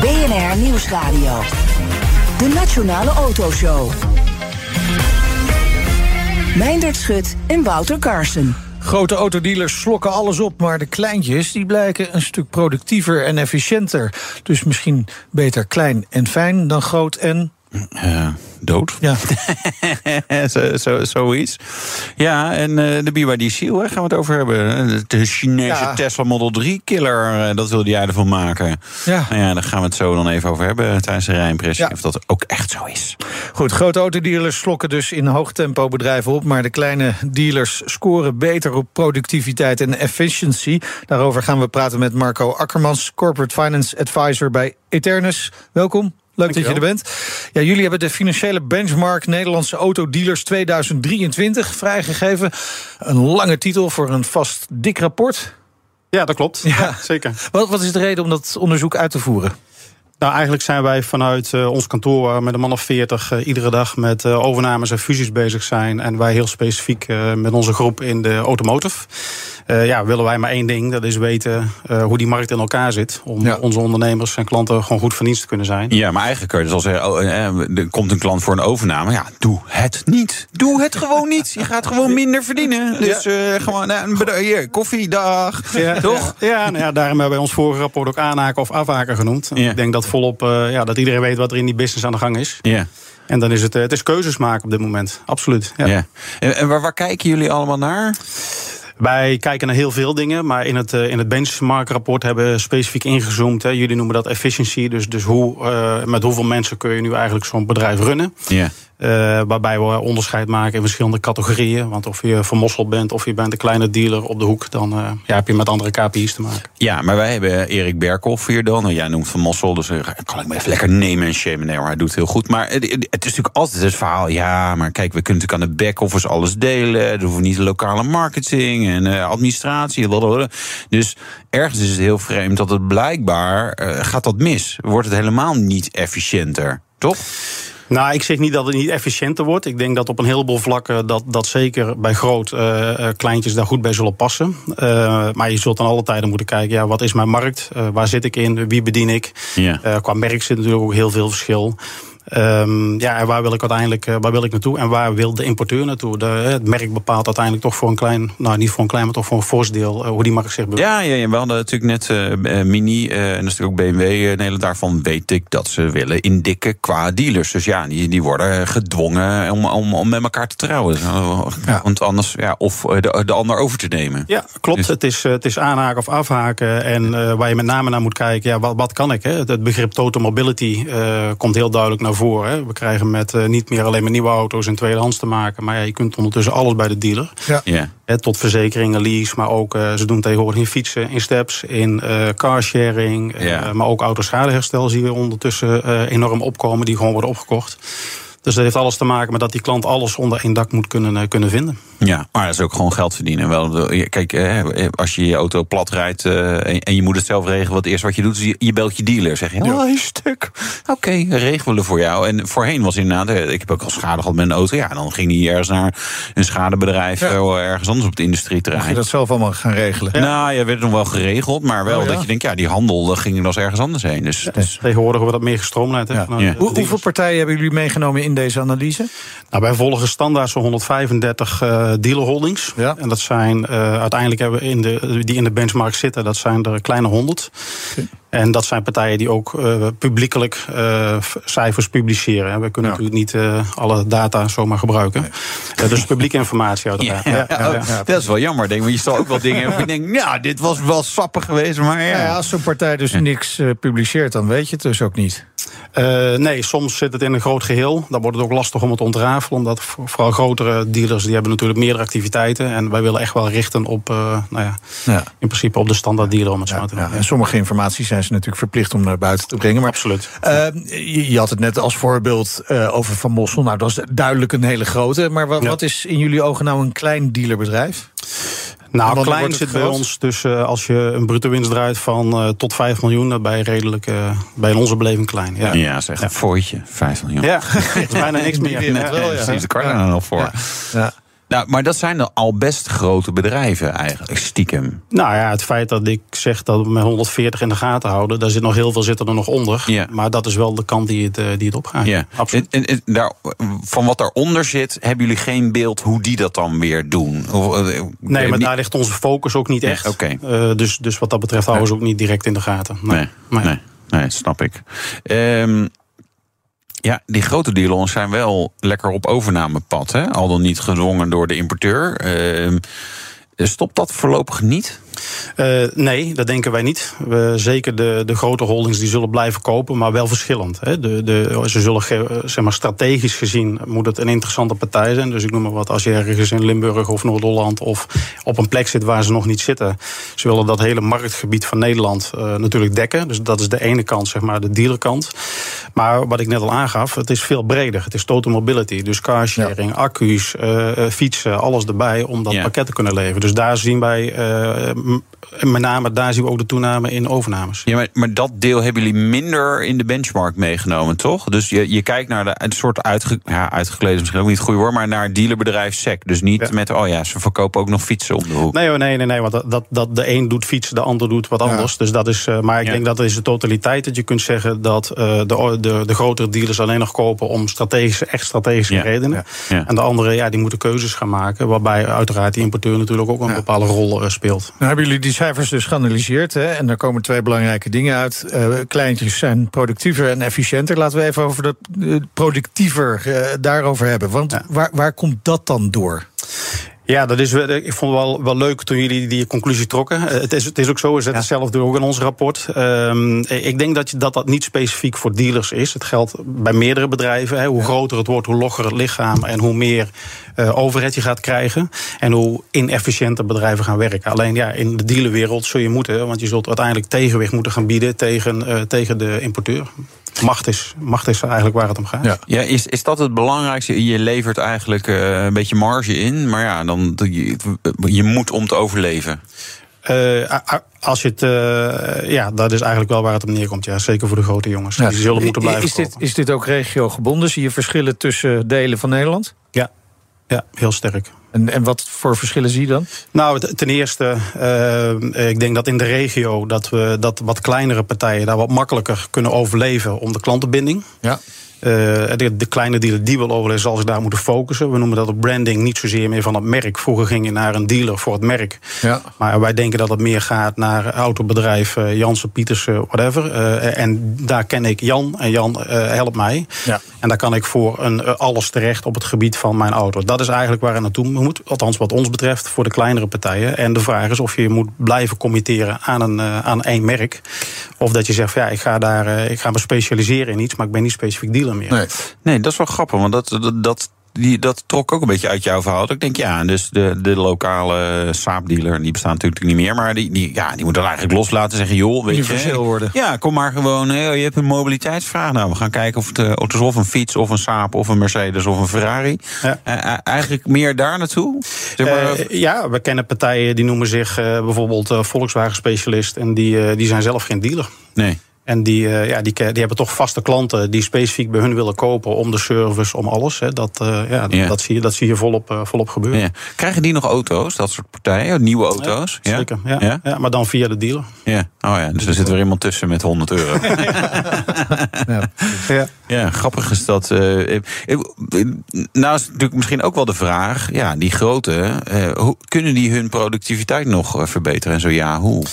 E: BNR Nieuwsradio. De Nationale Autoshow. Meindert Schut en Wouter Carson.
B: Grote autodealers slokken alles op, maar de kleintjes die blijken een stuk productiever en efficiënter. Dus misschien beter klein en fijn dan groot en.
C: Uh, dood. Ja. zo, zo, zoiets. Ja, en uh, de BYD Seal, hè, gaan we het over hebben. De Chinese Tesla Model 3 killer, uh, dat wilde jij ervan maken. Ja. Nou ja, daar gaan we het zo dan even over hebben tijdens de rijimpressie. Ja. Of dat ook echt zo is.
B: Goed, grote autodealers slokken dus in hoog tempo bedrijven op. Maar de kleine dealers scoren beter op productiviteit en efficiency. Daarover gaan we praten met Marco Akkermans, Corporate Finance Advisor bij Eternus. Welkom. Leuk dat je er bent. Ja, jullie hebben de financiële benchmark Nederlandse autodealers 2023 vrijgegeven. Een lange titel voor een vast dik rapport.
F: Ja, dat klopt. Ja. zeker.
B: Wat, wat is de reden om dat onderzoek uit te voeren?
F: Nou, eigenlijk zijn wij vanuit uh, ons kantoor met een man of 40 uh, iedere dag met uh, overnames en fusies bezig zijn. En wij heel specifiek met onze groep in de automotive. Uh, ja, willen wij maar één ding. Dat is weten uh, hoe die markt in elkaar zit. Om ja. onze ondernemers en klanten gewoon goed van dienst te kunnen zijn.
C: Ja, maar eigenlijk kun je dus al zeggen... Oh, eh, er komt een klant voor een overname. Ja, doe het niet. Doe het gewoon niet. Je gaat gewoon minder verdienen. Dus uh, gewoon, hier, koffiedag. Ja, toch?
F: Ja, nou ja, daarom hebben wij ons vorige rapport ook aanhaken of afhaken genoemd. Ik denk dat volop ja, dat iedereen weet wat er in die business aan de gang is. Ja. En dan is het, het is keuzes maken op dit moment. Absoluut. Ja. ja.
C: En waar, waar kijken jullie allemaal naar?
F: Wij kijken naar heel veel dingen, maar in het, uh, in het benchmark-rapport hebben we specifiek ingezoomd. Hè. Jullie noemen dat efficiency, dus, dus hoe, uh, met hoeveel mensen kun je nu eigenlijk zo'n bedrijf runnen. Ja. Uh, waarbij we onderscheid maken in verschillende categorieën. Want of je vermosseld bent of je bent een kleine dealer op de hoek, dan uh, ja, heb je met andere KPI's te maken.
C: Ja, maar wij hebben Erik Berkhoff hier dan. Nou, jij noemt vermosseld, dus uh, kan ik me even lekker nemen en shamen. Nee, maar hij doet heel goed. Maar het, is natuurlijk altijd het verhaal. Ja, maar kijk, we kunnen natuurlijk aan de back-office alles delen. Er hoeven niet lokale marketing en administratie. Blablabla. Dus ergens is het heel vreemd dat het blijkbaar gaat dat mis. Wordt het helemaal niet efficiënter, toch?
F: Nou, ik zeg niet dat het niet efficiënter wordt. Ik denk dat op een heleboel vlakken dat, dat zeker bij groot uh, kleintjes daar goed bij zullen passen. Uh, maar je zult dan alle tijden moeten kijken, ja, wat is mijn markt? Uh, waar zit ik in? Wie bedien ik? Ja. qua merk zit natuurlijk ook heel veel verschil. Um, ja, en waar wil ik uiteindelijk uh, waar wil ik naartoe en waar wil de importeur naartoe? De, het merk bepaalt uiteindelijk toch voor een klein, nou niet voor een klein, maar toch voor een fors deel uh, hoe die markt zich beweegt.
C: Ja, ja, ja, we hadden natuurlijk net uh, Mini en dat is ook BMW. Nederland daarvan weet ik dat ze willen indikken qua dealers. Dus ja, die, die worden gedwongen om, om, om met elkaar te trouwen. Ja. Want anders, ja, of de, de ander over te nemen.
F: Ja, klopt. Dus... Het, is, het is aanhaken of afhaken. En waar je met name naar moet kijken, ja, wat, wat kan ik? Hè? Het begrip total mobility komt heel duidelijk naar voren. We krijgen met uh, niet meer alleen maar nieuwe auto's en tweedehands te maken. Maar ja, je kunt ondertussen alles bij de dealer. Ja. Yeah. tot verzekeringen, lease. Maar ook, uh, ze doen tegenwoordig in fietsen, in steps, in uh, carsharing. Yeah. maar ook autoschadeherstel zien we ondertussen enorm opkomen. Die gewoon worden opgekocht. Dus dat heeft alles te maken met dat die klant alles onder één dak moet kunnen, kunnen vinden.
C: Ja, maar dat is ook gewoon geld verdienen. Wel, kijk, als je je auto plat rijdt en je moet het zelf regelen, wat eerst wat je doet, is je belt je dealer. Zeg je, oh, een stuk. Oké, okay, regelen we voor jou. En voorheen was inderdaad, ik heb ook al schade gehad met een auto. Ja, dan ging hij ergens naar een schadebedrijf, ja. ergens anders op het industrieterrein.
B: Moet je dat zelf allemaal gaan regelen?
C: Ja. Nou, ja, werd nog wel geregeld, maar wel oh, dat je denkt, ja, die handel ging er als ergens anders heen. Dus, dus...
F: Tegenwoordig wordt dat meer gestroomlijnd.
B: Hoe, hoeveel partijen hebben jullie meegenomen in deze analyse?
F: Nou, wij volgen standaard zo'n 135 uh, dealerholdings. Ja. En dat zijn uh, uiteindelijk hebben we in de, die in de benchmark zitten, dat zijn er kleine 100. Okay. En dat zijn partijen die ook uh, publiekelijk uh, cijfers publiceren. We kunnen ja. natuurlijk niet uh, alle data zomaar gebruiken. Nee. dus publieke informatie uiteraard. Ja,
C: ja, ja, dat is wel jammer, denk ik. Want je zal ook wel dingen hebben. Je denkt, ja, dit was wel sappig geweest. Maar ja.
B: als zo'n partij dus niks publiceert, dan weet je het dus ook niet.
F: Uh, nee, soms zit het in een groot geheel. Dan wordt het ook lastig om het te ontrafelen. Omdat vooral grotere dealers die hebben natuurlijk meerdere activiteiten. En wij willen echt wel richten op, uh, nou ja, ja, in principe op de standaard dealer. Om het
B: ja, ja. En sommige informatie zijn ze natuurlijk verplicht om naar buiten te brengen. Maar,
F: Absoluut.
B: Uh, je, je, had het net als voorbeeld over Van Mossel. Nou, dat is duidelijk een hele grote. Maar wat, wat is in jullie ogen nou een klein dealerbedrijf?
F: Nou, klein zit bij ons dus uh, als je een bruto winst draait van uh, tot 5 miljoen, dan ben je redelijk uh, bij onze beleving klein. Ja,
C: ja zeg, een fooitje, 5 miljoen.
F: Ja, dat is bijna niks meer.
C: Nee, nee, wel, ja. Precies, kan je er nog voor. Ja. Nou, maar dat zijn al best grote bedrijven eigenlijk, stiekem.
F: Nou ja, het feit dat ik zeg dat we met 140 in de gaten houden... daar zit nog heel veel zitten er nog onder. Ja. Maar dat is wel de kant die het, die het opgaat. Ja. Absoluut.
C: En, en, daar, van wat daaronder zit, hebben jullie geen beeld hoe die dat dan weer doen? Of,
F: nee, maar daar ligt onze focus ook niet echt.
C: Okay.
F: Uh, dus, dus wat dat betreft houden we ook niet direct in de gaten.
C: Nee, nee, nee. nee, nee snap ik. Um, ja, die grote dealers zijn wel lekker op overnamepad. Hè? Al dan niet gedwongen door de importeur. Uh, stopt dat voorlopig niet?
F: Uh, nee, dat denken wij niet. We, zeker de, de grote holdings die zullen blijven kopen, maar wel verschillend. Hè. De, de, ze zullen, zeg maar, strategisch gezien moet het een interessante partij zijn. Dus ik noem maar wat, als je ergens in Limburg of Noord-Holland of op een plek zit waar ze nog niet zitten. Ze willen dat hele marktgebied van Nederland uh, natuurlijk dekken. Dus dat is de ene kant, zeg maar, de dealerkant. Maar wat ik net al aangaf, het is veel breder. Het is total mobility, dus carsharing, ja. accu's, uh, fietsen, alles erbij om dat ja. pakket te kunnen leveren. Dus daar zien wij met name daar zien we ook de toename in overnames.
C: Ja, maar, maar dat deel hebben jullie minder in de benchmark meegenomen, toch? Dus je, je kijkt naar de, een soort uitge, ja, uitgekleed, misschien ook niet het goede woord, maar naar dealerbedrijf SEC. Dus niet ja. met, oh ja, ze verkopen ook nog fietsen om de hoek.
F: Nee, nee, nee, nee want dat, dat, dat de een doet fietsen, de ander doet wat anders. Ja. Dus dat is, uh, maar ik denk dat is de totaliteit dat je kunt zeggen dat uh, de, de, de grotere dealers alleen nog kopen om strategische, echt strategische redenen. En de andere, ja, die moeten keuzes gaan maken, waarbij uiteraard die importeur natuurlijk ook een bepaalde rol uh, speelt.
B: Nou, hebben jullie die cijfers dus geanalyseerd. Hè? En daar komen twee belangrijke dingen uit. Uh, kleintjes zijn productiever en efficiënter. Laten we even over dat uh, productiever uh, daarover hebben. Want ja. waar, waar komt dat dan door?
F: Ja, dat is, ik vond het wel, wel leuk toen jullie die conclusie trokken. Het is, het is ook zo, we zetten ja. zelf ook in ons rapport. Um, ik denk dat, je, dat dat niet specifiek voor dealers is. Het geldt bij meerdere bedrijven. Hè. Hoe groter het wordt, hoe logger het lichaam... en hoe meer uh, overheid je gaat krijgen. En hoe inefficiënter bedrijven gaan werken. Alleen ja, in de dealerwereld zul je moeten... want je zult uiteindelijk tegenwicht moeten gaan bieden tegen, uh, tegen de importeur. Macht is, macht is eigenlijk waar het om gaat.
C: Ja, ja is, is dat het belangrijkste? Je levert eigenlijk uh, een beetje marge in, maar ja, dan, je, je moet om te overleven.
F: Uh, als je het, uh, ja, dat is eigenlijk wel waar het om neerkomt. Ja, zeker voor de grote jongens. Ja. Die zullen moeten blijven.
B: Is dit, is dit ook regiogebonden? Zie je verschillen tussen delen van Nederland?
F: Ja, ja heel sterk.
B: En, en wat voor verschillen zie je dan?
F: Nou, ten eerste, uh, ik denk dat in de regio dat we dat wat kleinere partijen daar wat makkelijker kunnen overleven om de klantenbinding.
B: Ja.
F: Uh, de, de, kleine dealer die wil overleven, zal zich daar moeten focussen. We noemen dat op branding niet zozeer meer van het merk. Vroeger ging je naar een dealer voor het merk.
B: Ja.
F: Maar wij denken dat het meer gaat naar autobedrijf uh, Jansen, Pietersen, whatever. Uh, en daar ken ik Jan en Jan helpt mij.
B: Ja.
F: En daar kan ik voor een, alles terecht op het gebied van mijn auto. Dat is eigenlijk waar het naartoe moet. Althans, wat ons betreft, voor de kleinere partijen. En de vraag is of je moet blijven committeren aan, een, aan één merk. Of dat je zegt, ja, ik ga, daar, ik ga me specialiseren in iets, maar ik ben niet specifiek dealer meer.
C: Nee. nee, dat is wel grappig, want dat, dat, dat, die, dat trok ook een beetje uit jouw verhaal. Ik denk, ja, dus de, de lokale saapdealer, die bestaat natuurlijk niet meer, maar die, die, ja, die moet dan eigenlijk loslaten zeggen, joh, weet
B: je. worden.
C: Ja, kom maar gewoon, je hebt een mobiliteitsvraag. Nou, we gaan kijken of het auto's of een fiets, of een saap, of een Mercedes, of een Ferrari.
F: Ja.
C: Uh, eigenlijk meer daar naartoe?
F: Zeg maar, uh, ja, we kennen partijen die noemen zich uh, bijvoorbeeld Volkswagen specialist en die, die zijn zelf geen dealer.
C: Nee.
F: En die, uh, ja, die, die hebben toch vaste klanten die specifiek bij hun willen kopen om de service, om alles. Hè. Dat, uh, ja,
C: Ja.
F: dat, zie je, dat zie je volop, uh, volop gebeuren.
C: Ja. Krijgen die nog auto's, dat soort partijen? Nieuwe auto's?
F: Ja, zeker. Ja.
C: Ja?
F: Ja? maar dan via de dealer.
C: Ja. Oh ja, dus er zit weer iemand tussen met 100 euro.
B: Ja.
F: Ja.
C: Grappig is dat. eh, eh, nou is natuurlijk misschien ook wel de vraag: ja, die grote, eh, hoe, kunnen die hun productiviteit nog eh, verbeteren? En zo ja, hoe?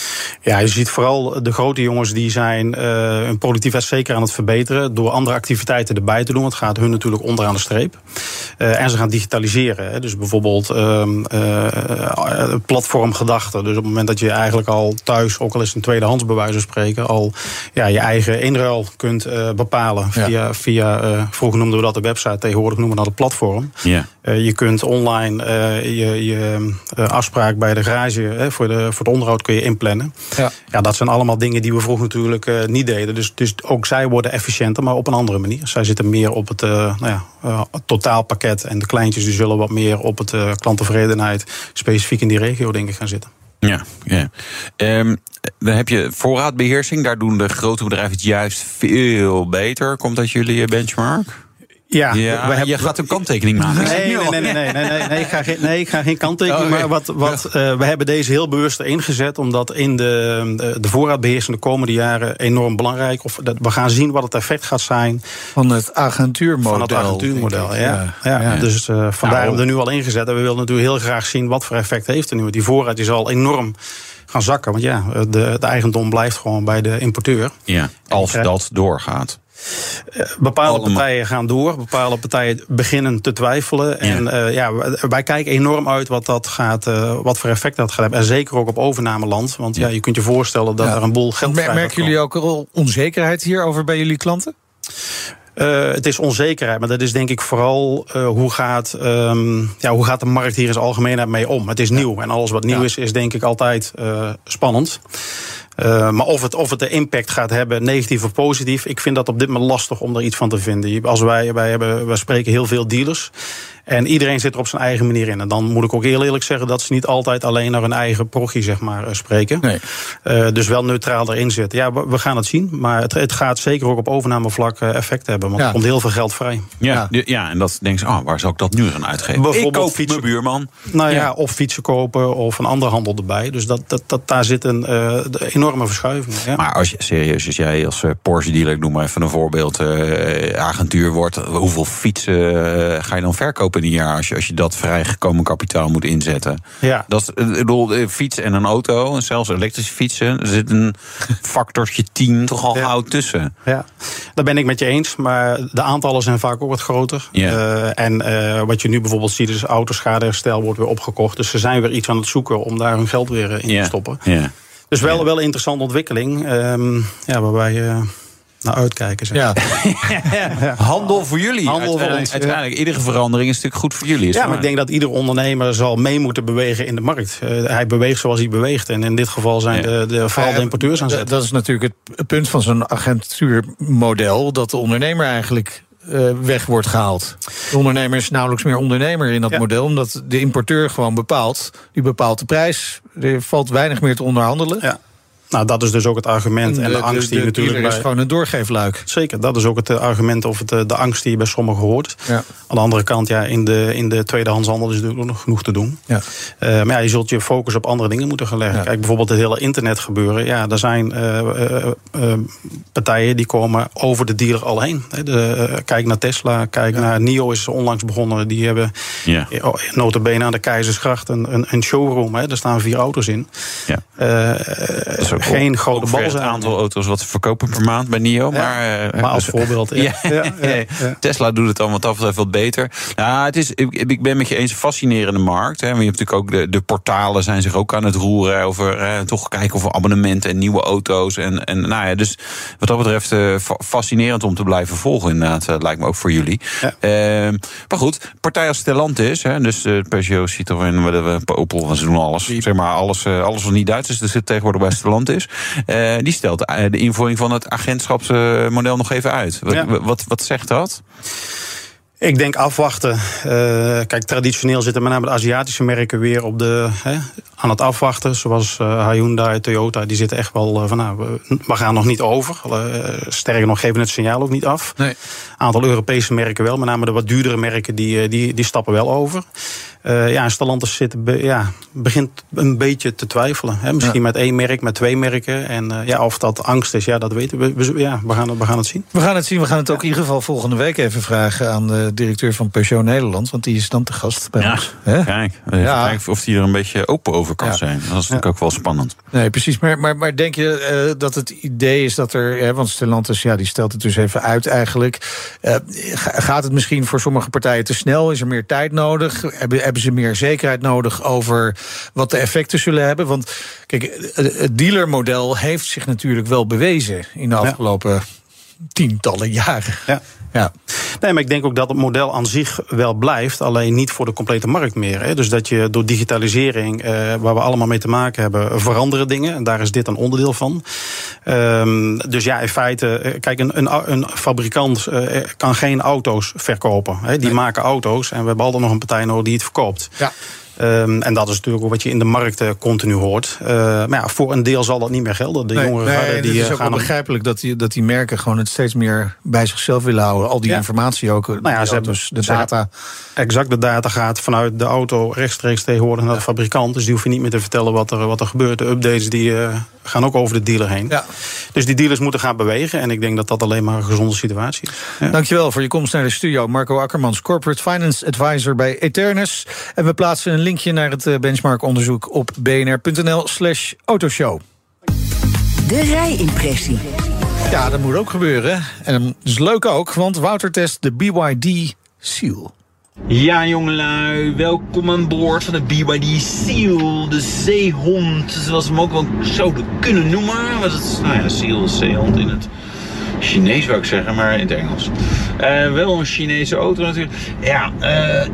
F: Ja, je ziet vooral de grote jongens die zijn uh, hun productiviteit zeker aan het verbeteren door andere activiteiten erbij te doen. Het gaat hun natuurlijk onderaan de streep. Uh, en ze gaan digitaliseren. Hè. Dus bijvoorbeeld uh, platformgedachten. Dus op het moment dat je eigenlijk al thuis, ook al is een tweedehands bij wijze van spreken, al ja, je eigen inruil kunt bepalen via, ja. via vroeger noemden we dat de website, tegenwoordig noemen we dat het platform.
C: Ja.
F: Je kunt online je, je afspraak bij de garage voor, de, voor het onderhoud kun je inplannen.
B: Ja.
F: ja, dat zijn allemaal dingen die we vroeger natuurlijk niet deden. Dus, dus ook zij worden efficiënter, maar op een andere manier. Zij zitten meer op het, nou ja, totaalpakket en de kleintjes die zullen wat meer op het klanttevredenheid specifiek in die regio denk ik gaan zitten.
C: Ja, ja. Um, dan heb je voorraadbeheersing. Daar doen de grote bedrijven het juist veel beter. Komt dat jullie benchmark?
F: Ja,
C: ja we hebben, je gaat een kanttekening maken.
F: Nee, nee, nee, nee, nee, nee, nee, ik ga geen, nee, ik ga geen kanttekening oh, okay. Maar wat, wat, uh, we hebben deze heel bewust erin gezet, omdat in de, de voorraadbeheersing de komende jaren enorm belangrijk of dat we gaan zien wat het effect gaat zijn.
B: Van het agentuurmodel.
F: Van het agentuurmodel, ja. ja. ja. ja. Dus uh, vandaar hebben we er nu al ingezet. En we willen natuurlijk heel graag zien wat voor effect heeft er nu. Die voorraad die zal enorm gaan zakken. Want ja, de, de eigendom blijft gewoon bij de importeur.
C: Ja, als dat doorgaat.
F: Bepaalde Allemaal. partijen gaan door, bepaalde partijen beginnen te twijfelen. En ja. Uh, ja, wij kijken enorm uit wat, dat gaat, uh, wat voor effect dat gaat hebben. En zeker ook op overnameland. Want ja, je kunt je voorstellen dat ja. er een boel geld
B: Mer Merken jullie ook al onzekerheid hierover bij jullie klanten?
F: Uh, het is onzekerheid, maar dat is denk ik vooral uh, hoe, gaat, um, ja, hoe gaat de markt hier in zijn algemeenheid mee om. Het is ja. nieuw en alles wat nieuw ja. is, is denk ik altijd uh, spannend. Uh, maar of het, of het de impact gaat hebben, negatief of positief, ik vind dat op dit moment lastig om er iets van te vinden. Als wij, wij, hebben, wij spreken heel veel dealers. En iedereen zit er op zijn eigen manier in. En dan moet ik ook heel eerlijk zeggen dat ze niet altijd alleen naar hun eigen progie zeg maar, spreken.
B: Nee.
F: Uh, dus wel neutraal erin zitten. Ja, we, we gaan het zien. Maar het, het, gaat zeker ook op overnamevlak effect hebben. Want ja. er komt heel veel geld vrij.
C: Ja, ja. ja en dat denk je, oh, waar zou ik dat nu gaan uitgeven?
F: Bijvoorbeeld
C: ik koop
F: fietsen,
C: mijn buurman.
F: Nou ja, ja, of fietsen kopen of een andere handel erbij. Dus dat, dat, dat, daar zit een uh, enorme verschuiving. Ja.
C: Maar als je serieus, als jij als Porsche dealer, ik noem maar even een voorbeeld, uh, agentuur wordt, hoeveel fietsen uh, ga je dan verkopen in een jaar als je, als je dat vrijgekomen kapitaal moet inzetten?
F: Ja.
C: Dat ik bedoel, fiets en een auto, en zelfs elektrische fietsen, er zit een factortje 10 toch al ja. gauw tussen.
F: Ja, daar ben ik met je eens, maar de aantallen zijn vaak ook wat groter.
C: Ja.
F: Uh, en uh, wat je nu bijvoorbeeld ziet, is autoschadeherstel wordt weer opgekocht. Dus ze zijn weer iets aan het zoeken om daar hun geld weer in
C: ja.
F: te stoppen.
C: Ja.
F: Dus wel, wel een interessante ontwikkeling. Um, ja, waarbij uh, naar uitkijken. Zeg.
B: Ja.
C: ja. Handel voor jullie.
F: Handel
C: uiteindelijk,
F: voor ons,
C: uiteindelijk ja. iedere verandering is natuurlijk goed voor jullie.
F: Ja, maar ik denk dat ieder ondernemer zal mee moeten bewegen in de markt. Uh, hij beweegt zoals hij beweegt. En in dit geval zijn de, de, vooral de importeurs aan zet.
B: Dat is natuurlijk het punt van zo'n agentuurmodel. Dat de ondernemer eigenlijk uh, weg wordt gehaald. De ondernemer is nauwelijks meer ondernemer in dat ja. model, omdat de importeur gewoon bepaalt. Die bepaalt de prijs. Er valt weinig meer te onderhandelen.
F: Ja. Nou, dat is dus ook het argument en de, angst die
B: de
F: natuurlijk
B: is gewoon een doorgeefluik.
F: Zeker, dat is ook het eh, argument of het, eh, de angst die je bij sommigen hoort.
B: Ja.
F: Aan de andere kant, ja, in de, in de tweedehandshandel is natuurlijk ook nog genoeg te doen.
B: Ja.
F: Eh, maar ja, je zult je focus op andere dingen moeten gaan leggen.
B: Ja.
F: Kijk, bijvoorbeeld het hele internet gebeuren. Ja, er zijn eh, eh, eh, partijen die komen over de dealer al heen. Hè, De, kijk naar Tesla, kijk naar NIO is onlangs begonnen. Die hebben
G: Ja.
F: eh, notabene aan de Keizersgracht een, een, een showroom. Hè. Daar staan vier auto's in.
G: Ja. Ook
F: geen grote bal
G: het aantal auto's wat ze verkopen per maand bij NIO.
F: Ja,
G: maar, eh,
F: maar als voorbeeld.
G: Ja,
F: Ja, ja, ja, ja.
G: Tesla doet het dan wat wat beter. Ja, het is, ik, ik ben met je eens een fascinerende markt. Hè. Maar je hebt natuurlijk ook de, de portalen zijn zich ook aan het roeren over eh, toch kijken of abonnementen en nieuwe auto's. En, en nou ja, dus wat dat betreft eh, fa- fascinerend om te blijven volgen inderdaad. eh, lijkt me ook voor jullie.
F: Ja.
G: Ehm, maar goed, partij als Stellantis, hè, dus uh, Peugeot, Citroën, Opel, ze doen alles. Zeg maar alles, alles wat niet Duits is, dat zit tegenwoordig bij Stellantis. Eh, die stelt eh, de invoering van het agentschapsmodel nog even uit. Wat,
F: Ja.
G: wat, wat zegt dat?
F: Ik denk afwachten. Eh, kijk, traditioneel zitten met name de Aziatische merken weer op de, hè, aan het afwachten. Zoals Hyundai, Toyota, die zitten echt wel van nou, we, we gaan nog niet over. Sterker nog, geven het signaal ook niet af.
B: Nee.
F: Een aantal Europese merken wel, met name de wat duurdere merken, die, die, die stappen wel over. Eh, ja, en Stellantis zit, be- ja, begint een beetje te twijfelen. Hè. Misschien met één merk, met twee merken. En eh, ja, of dat angst is, ja, dat weten we. we ja, we gaan, het- we gaan het zien.
B: We gaan het zien. We gaan het ook in ieder geval volgende week even vragen aan de directeur van Peugeot Nederland. Want die is dan te gast bij ons. Hè?
G: Kijk, even
B: Ja.
G: kijken of die er een beetje open over kan
B: Ja.
G: zijn. Dat is natuurlijk ook wel spannend.
B: Nee, precies. Maar, maar, maar denk je eh, dat het idee is dat er. Hè, want Stellantis ja, die stelt het dus even uit eigenlijk. Eh, ga- gaat het misschien voor sommige partijen te snel? Is er meer tijd nodig? Hebben, hebben ze meer zekerheid nodig over wat de effecten zullen hebben? Want kijk, het het dealermodel heeft zich natuurlijk wel bewezen in de afgelopen tientallen jaren.
F: Ja.
B: Ja.
F: Nee, maar ik denk ook dat het model aan zich wel blijft, alleen niet voor de complete markt meer. Hè. Dus dat je door digitalisering, eh, waar we allemaal mee te maken hebben, veranderen dingen. En daar is dit een onderdeel van. Ehm, dus ja, in feite, eh, kijk, een, een, een fabrikant eh, kan geen auto's verkopen. Hè. Die maken auto's en we hebben altijd nog een partij nodig die het verkoopt.
B: Ja.
F: Ehm, en dat is natuurlijk ook wat je in de markt eh, continu hoort. Eh, maar ja, voor een deel zal dat niet meer gelden. De
B: Nee,
F: jongere
B: nee,
F: garde
B: en
F: die
B: het is
F: eh,
B: ook wel begrijpelijk dat die, dat die merken gewoon het steeds meer bij zichzelf willen houden. Al die
F: Ja.
B: informatie ook. Nou
F: ja, ze hebben-
B: de data.
F: exact de data gaat vanuit de auto rechtstreeks tegenwoordig naar de fabrikant. Dus die hoef je niet meer te vertellen wat er, wat er gebeurt. De updates die, gaan ook over de dealer heen.
B: Ja.
F: Dus die dealers moeten gaan bewegen. En ik denk dat dat alleen maar een gezonde situatie is.
B: Dankjewel voor je komst naar de studio. Marco Akkermans, Corporate Finance Advisor bij Eternus. En we plaatsen een linkje naar het eh, benchmark-onderzoek op bnr.nl slash autoshow.
E: De rijimpressie.
B: Ja, dat moet ook gebeuren. En dat is leuk ook, want Wouter test de BYD Seal.
C: Ja, jongelui, welkom aan boord van de BYD Seal, de zeehond, zoals we hem ook wel zouden kunnen noemen. Want het is, nou ja, Seal is zeehond in het Chinees, wou ik zeggen, maar in het Engels. Eh, wel een Chinese auto natuurlijk. Ja, eh,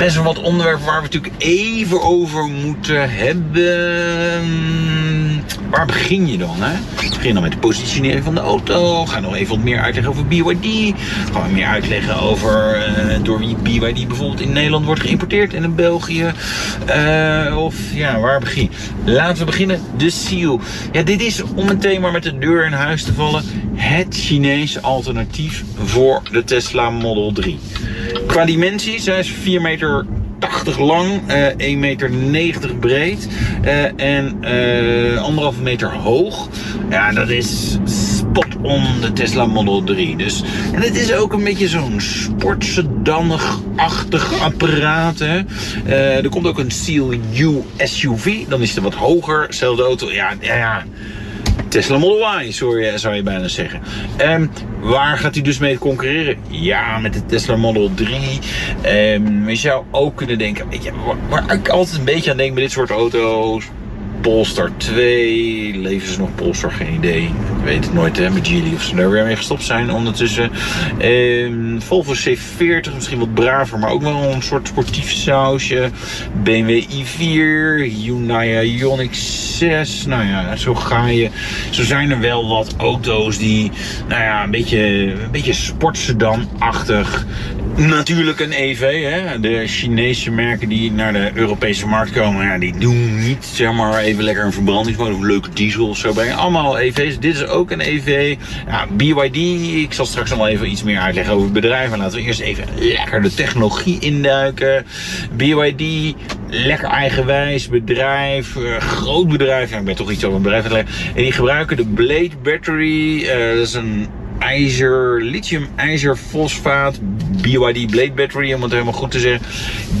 C: best wel wat onderwerpen waar we natuurlijk even over moeten hebben. Waar begin je dan? Hè? Begin dan met de positionering van de auto. Ga nog even wat meer uitleggen over BYD. Gaan we meer uitleggen over eh, door wie BYD bijvoorbeeld in Nederland wordt geïmporteerd en in België. Eh, of ja, waar begin je? Laten we beginnen. De Seal. Ja, dit is om meteen maar met de deur in huis te vallen. Het Chinese alternatief voor de Tesla Model 3. Qua dimensies, hij is 4 meter 80 lang, eh 1,90 meter breed eh, en eh anderhalve meter hoog. Ja, dat is spot on de Tesla Model 3. Dus, en het is ook een beetje zo'n sportsedanig-achtig apparaat. Hè. Er komt ook een Seal U SUV, dan is het wat hoger. Zelfde auto, ja, ja, ja. Tesla Model Y, zou je, zou je bijna zeggen. Ehm, waar gaat hij dus mee concurreren? Ja, met de Tesla Model 3. Ehm, je zou ook kunnen denken, weet je, waar, ik altijd een beetje aan denk bij dit soort auto's. Polestar 2, leven ze nog Polestar? Geen idee. Ik weet het nooit hè, met Geely of ze daar weer mee gestopt zijn ondertussen. Ehm, Volvo C40, misschien wat braver, maar ook wel een soort sportief sausje. BMW i4, Hyundai Ioniq 6. Nou ja, zo ga je. Zo zijn er wel wat auto's die, nou ja, een beetje, een beetje sportsedan-achtig. Natuurlijk een EV. Hè? De Chinese merken die naar de Europese markt komen, ja, die doen niet zeg maar even lekker een verbrandingsmotor of leuke diesel of zo bij. Allemaal EV's. Dit ook een EV. Ja, BYD, ik zal straks nog wel even iets meer uitleggen over het bedrijf. Maar laten we eerst even lekker de technologie induiken. BYD, lekker eigenwijs bedrijf, uh, groot bedrijf. Ik ben toch iets over een bedrijf aan het leggen. En die gebruiken de Blade Battery. Uh, dat is een ijzer, lithium ijzer fosfaat BYD Blade Battery, om het helemaal goed te zeggen.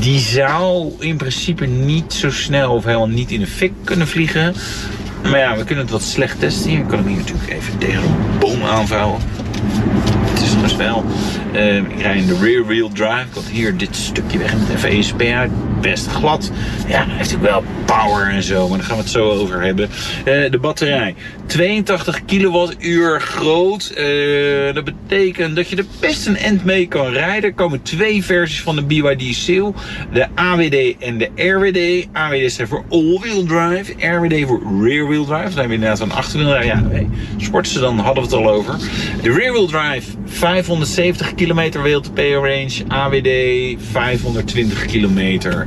C: Die zou in principe niet zo snel of helemaal niet in de fik kunnen vliegen. Maar ja, we kunnen het wat slecht testen. Ik kan hem hier natuurlijk even tegen een boom aanvouwen. Het is nog wel. Uh, ik rij in de rear wheel drive. Ik had hier dit stukje weg met even ESP uit. Best glad. Ja, heeft ook wel power en zo. Maar daar gaan we het zo over hebben. Uh, de batterij. 82 kilowattuur groot. Uh, dat betekent dat je er best een end mee kan rijden. Er komen twee versies van de BYD Seal. De AWD en de RWD. AWD staat voor all-wheel drive. RWD voor rear-wheel drive. Dan hebben we inderdaad een achterwiel. Ja, nee, sporten ze dan hadden we het al over. De rear-wheel drive 570 kilometer WLTP range. AWD 520 kilometer.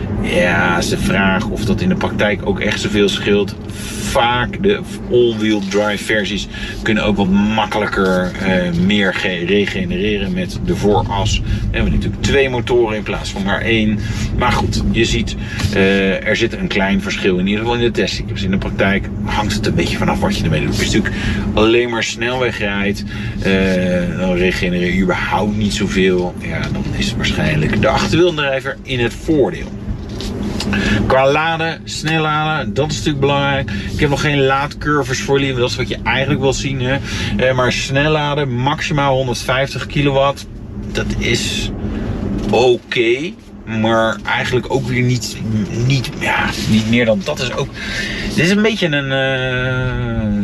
C: Ja, de vraag of dat in de praktijk ook echt zoveel scheelt. Vaak de all-wheel drive versies kunnen ook wat makkelijker uh, meer regenereren met de vooras. We hebben natuurlijk twee motoren in plaats van maar één. Maar goed, je ziet, uh, er zit een klein verschil in ieder geval in de testing. Dus in de praktijk hangt het een beetje vanaf wat je ermee doet. Als je natuurlijk alleen maar snelweg rijdt, uh, dan regenereer je überhaupt niet zoveel. Ja, dan is het waarschijnlijk de achterwieldrijver in het voordeel. Qua laden, snel laden, dat is natuurlijk belangrijk. Ik heb nog geen laadcurves voor jullie, dat is wat je eigenlijk wil zien. Hè? Eh, maar snel laden, maximaal 150 kilowatt, dat is oké. maar eigenlijk ook weer niet, niet, ja, niet meer dan dat is ook. Dit is een beetje een. Uh,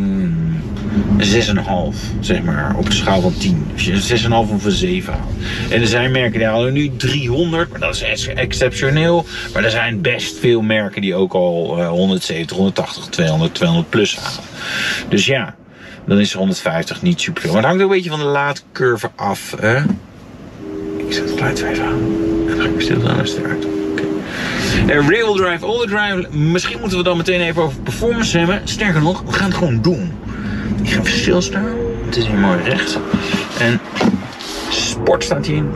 C: 6,5, zeg maar, op de schaal van 10. Als je een 6,5 of een 7 haalt. En er zijn merken die halen nu 300, maar dat is exceptioneel. Maar er zijn best veel merken die ook al 170, 180, 200, 200 plus halen. Dus ja, dan is 150 niet super. Maar het hangt een beetje van de laadcurve af. Hè? Ik zet het geluid even aan. En dan ga ik stil aan als het eruit. Uh, real drive, all drive. Misschien moeten we dan meteen even over performance hebben. Sterker nog, we gaan het gewoon doen. Ik ga even stilstaan. Het is hier mooi recht. En sport staat hierin.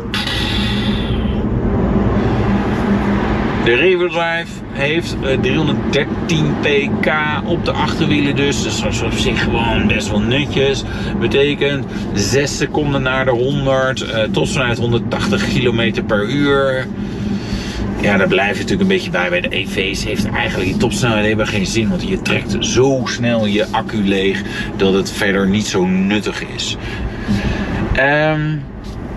C: De rear drive heeft 313 pk op de achterwielen dus. Dus dat is op zich gewoon best wel netjes. Betekent 6 seconden naar de 100 uh, tot vanuit 180 km per uur. Ja, daar blijf je natuurlijk een beetje bij. Bij de EV's heeft eigenlijk die topsnelheid hebben geen zin. Want je trekt zo snel je accu leeg dat het verder niet zo nuttig is. Um,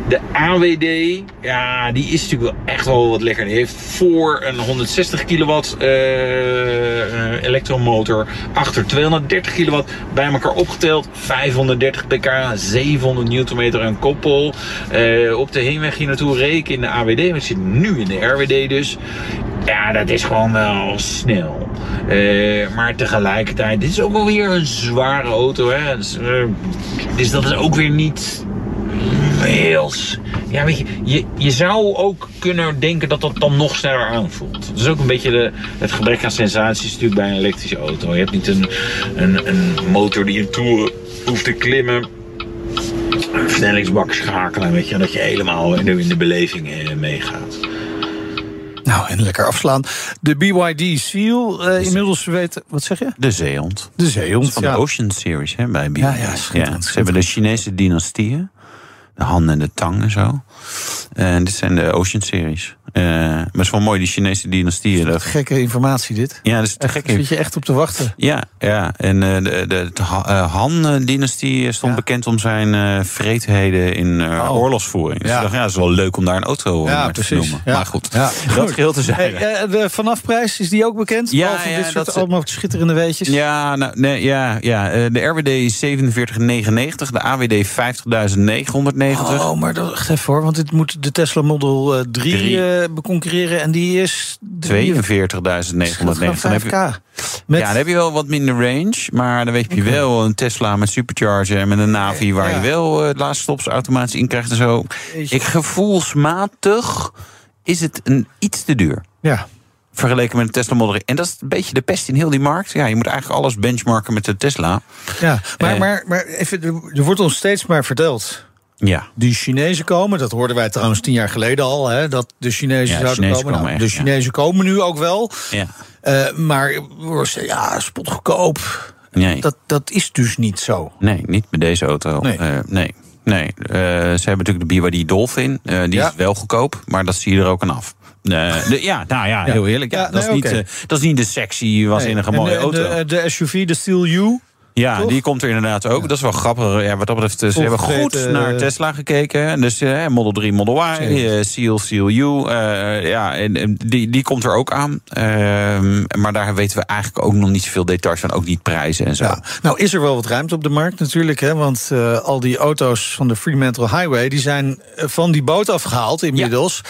C: de AWD, ja, die is natuurlijk wel echt wel wat lekker. Die heeft voor een 160 kilowatt uh, elektromotor, achter 230 kilowatt, bij elkaar opgeteld. 530 pk, 700 newtonmeter aan koppel. Uh, op de heenweg hier naartoe reken in de AWD, we zitten nu in de RWD dus. Ja, dat is gewoon wel snel. Maar tegelijkertijd, dit is ook wel weer een zware auto. Hè? Dus, dus dat is ook weer niet Ja, weet je, je, je zou ook kunnen denken dat dat dan nog sneller aanvoelt. Dat is ook een beetje de, het gebrek aan sensaties natuurlijk bij een elektrische auto. Je hebt niet een, een, een motor die een toer hoeft te klimmen. Een versnellingsbak schakelen, weet je, dat je helemaal in de, in de beleving meegaat.
B: Nou, en lekker afslaan. De BYD Seal, uh, inmiddels weten... Wat zeg je?
H: De zeehond.
B: De zeehond,
H: van
B: ja.
H: de Ocean Series hè, bij BYD.
B: Ja, ja, ja,
H: Ze hebben de Chinese dynastieën. De Han en de Tang en zo. En dit zijn de Ocean Series. Uh, maar het is wel mooi, die Chinese dynastieën.
B: Dat gekke informatie dit.
H: Ja, dat is
B: echt,
H: gekke.
B: Zit je echt op te wachten.
H: Ja, ja. en uh, de, de, de Han-dynastie stond ja. bekend om zijn uh, vreedheden in oh. oorlogsvoering. Dus ja. ik dacht, ja, het is wel leuk om daar een auto
B: ja,
H: te noemen.
B: Ja.
H: Maar goed,
B: ja.
H: dat geheel te zijn.
B: Hey, de vanafprijs, is die ook bekend?
H: Ja, ja,
B: dit soort
H: dat,
B: allemaal schitterende weetjes.
H: Ja, nou, nee, ja, ja. de RWD is 47,99. De AWD 50.990.
B: Oh, maar dat, even hoor, want dit moet de Tesla Model 3, 3. beconcurreren. En die is...
H: 42.990.
B: Dan heb je, Met-
C: Ja, dan heb je wel wat minder range. Maar dan heb je wel een Tesla met supercharger en met een Navi... waar
B: Ja.
C: je wel uh, laatste stops automatisch in krijgt en zo. Ik gevoelsmatig is het een iets te duur.
B: Ja.
C: Vergeleken met een Tesla Model 3. En dat is een beetje de pest in heel die markt. Ja, je moet eigenlijk alles benchmarken met de Tesla.
B: Ja, maar,
C: Eh.
B: maar, maar even, er wordt ons steeds maar verteld.
C: Ja.
B: Die Chinezen komen, dat hoorden wij trouwens tien jaar geleden al, hè, dat de Chinezen
C: Ja,
B: zouden
C: Chinezen
B: komen.
C: komen
B: Nou,
C: echt,
B: de
C: ja.
B: Chinezen komen nu ook wel.
C: Ja.
B: Eh, maar ja, spotgoedkoop.
C: Nee.
B: Dat, dat is dus niet zo.
C: Nee, niet met deze auto.
B: Nee.
C: Nee. nee. nee. Eh, ze hebben natuurlijk de BYD Dolphin. Eh, die
B: Ja.
C: is wel goedkoop, maar dat zie je er ook aan af. Eh, de- ja, nou ja, heel eerlijk. Ja,
B: Ja,
C: dat, is niet, eh, dat is niet de sexy, waanzinnige
B: Nee. En
C: mooie
B: de,
C: auto.
B: De, de SUV, de Steel U.
C: ja,
B: toch?
C: die komt er inderdaad ook. Dat is wel grappig. Ja, wat dat betreft, eh, ze hebben goed naar
B: eh,
C: Tesla gekeken. Dus eh, Model 3, Model Y, Seal, Seal U. ja, en, en die, die komt er ook aan. Ehm, maar daar weten we eigenlijk ook nog niet zoveel details van. Ook niet prijzen en zo.
B: Ja. Nou is er wel wat ruimte op de markt natuurlijk. Hè, want al die auto's van de Fremantle Highway... die zijn van die boot afgehaald inmiddels.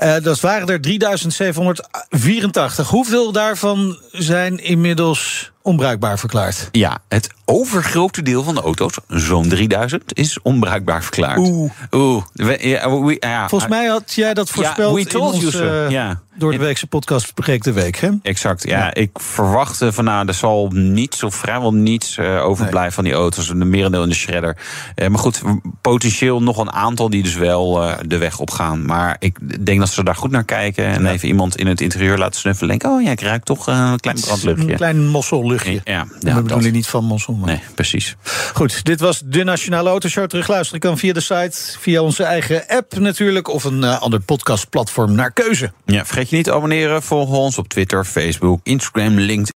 B: Eh, dat waren er 3784. Hoeveel daarvan zijn inmiddels onbruikbaar verklaard?
C: Ja, het overgrote deel van de auto's, zo'n 3000, is onbruikbaar verklaard.
B: Oeh.
C: Oeh. We- ja, we- ja,
B: Volgens mij had jij dat voorspeld
C: we
B: in
C: told you
B: onze
C: so. Ja.
B: Door de weekse podcast Breek de Week. Hè?
C: Exact, ja. Ik verwachtte van nou, er zal niets of vrijwel niets eh, overblijven van die auto's. Een merendeel in de shredder. Eh, maar goed, potentieel nog een aantal die dus wel eh, de weg op gaan. Maar ik denk dat ze daar goed naar kijken. En even iemand in het interieur laten snuffelen. Denken, oh ja, ik ruik toch een klein brandluchtje.
B: Een klein mosselluchtje.
C: Ja, ja,
B: dat bedoel
C: dat.
B: je niet van mossel. Maar.
C: Nee, precies.
B: Goed, dit was de Nationale Autoshow. Terugluisteren kan via de site, via onze eigen app natuurlijk... of een ander podcastplatform naar keuze.
C: Ja, vergeet je niet te abonneren. Volg ons op Twitter, Facebook, Instagram, LinkedIn.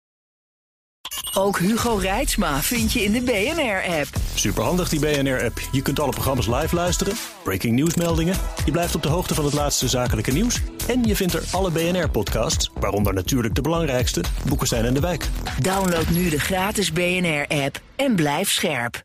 E: Ook Hugo Reitsma vind je in de BNR-app.
I: Superhandig die BNR-app. Je kunt alle programma's live luisteren, breaking nieuwsmeldingen. Je blijft op de hoogte van het laatste zakelijke nieuws. En je vindt er alle BNR-podcasts, waaronder natuurlijk de belangrijkste, Boeken zijn in de wijk.
E: Download nu de gratis BNR-app en blijf scherp.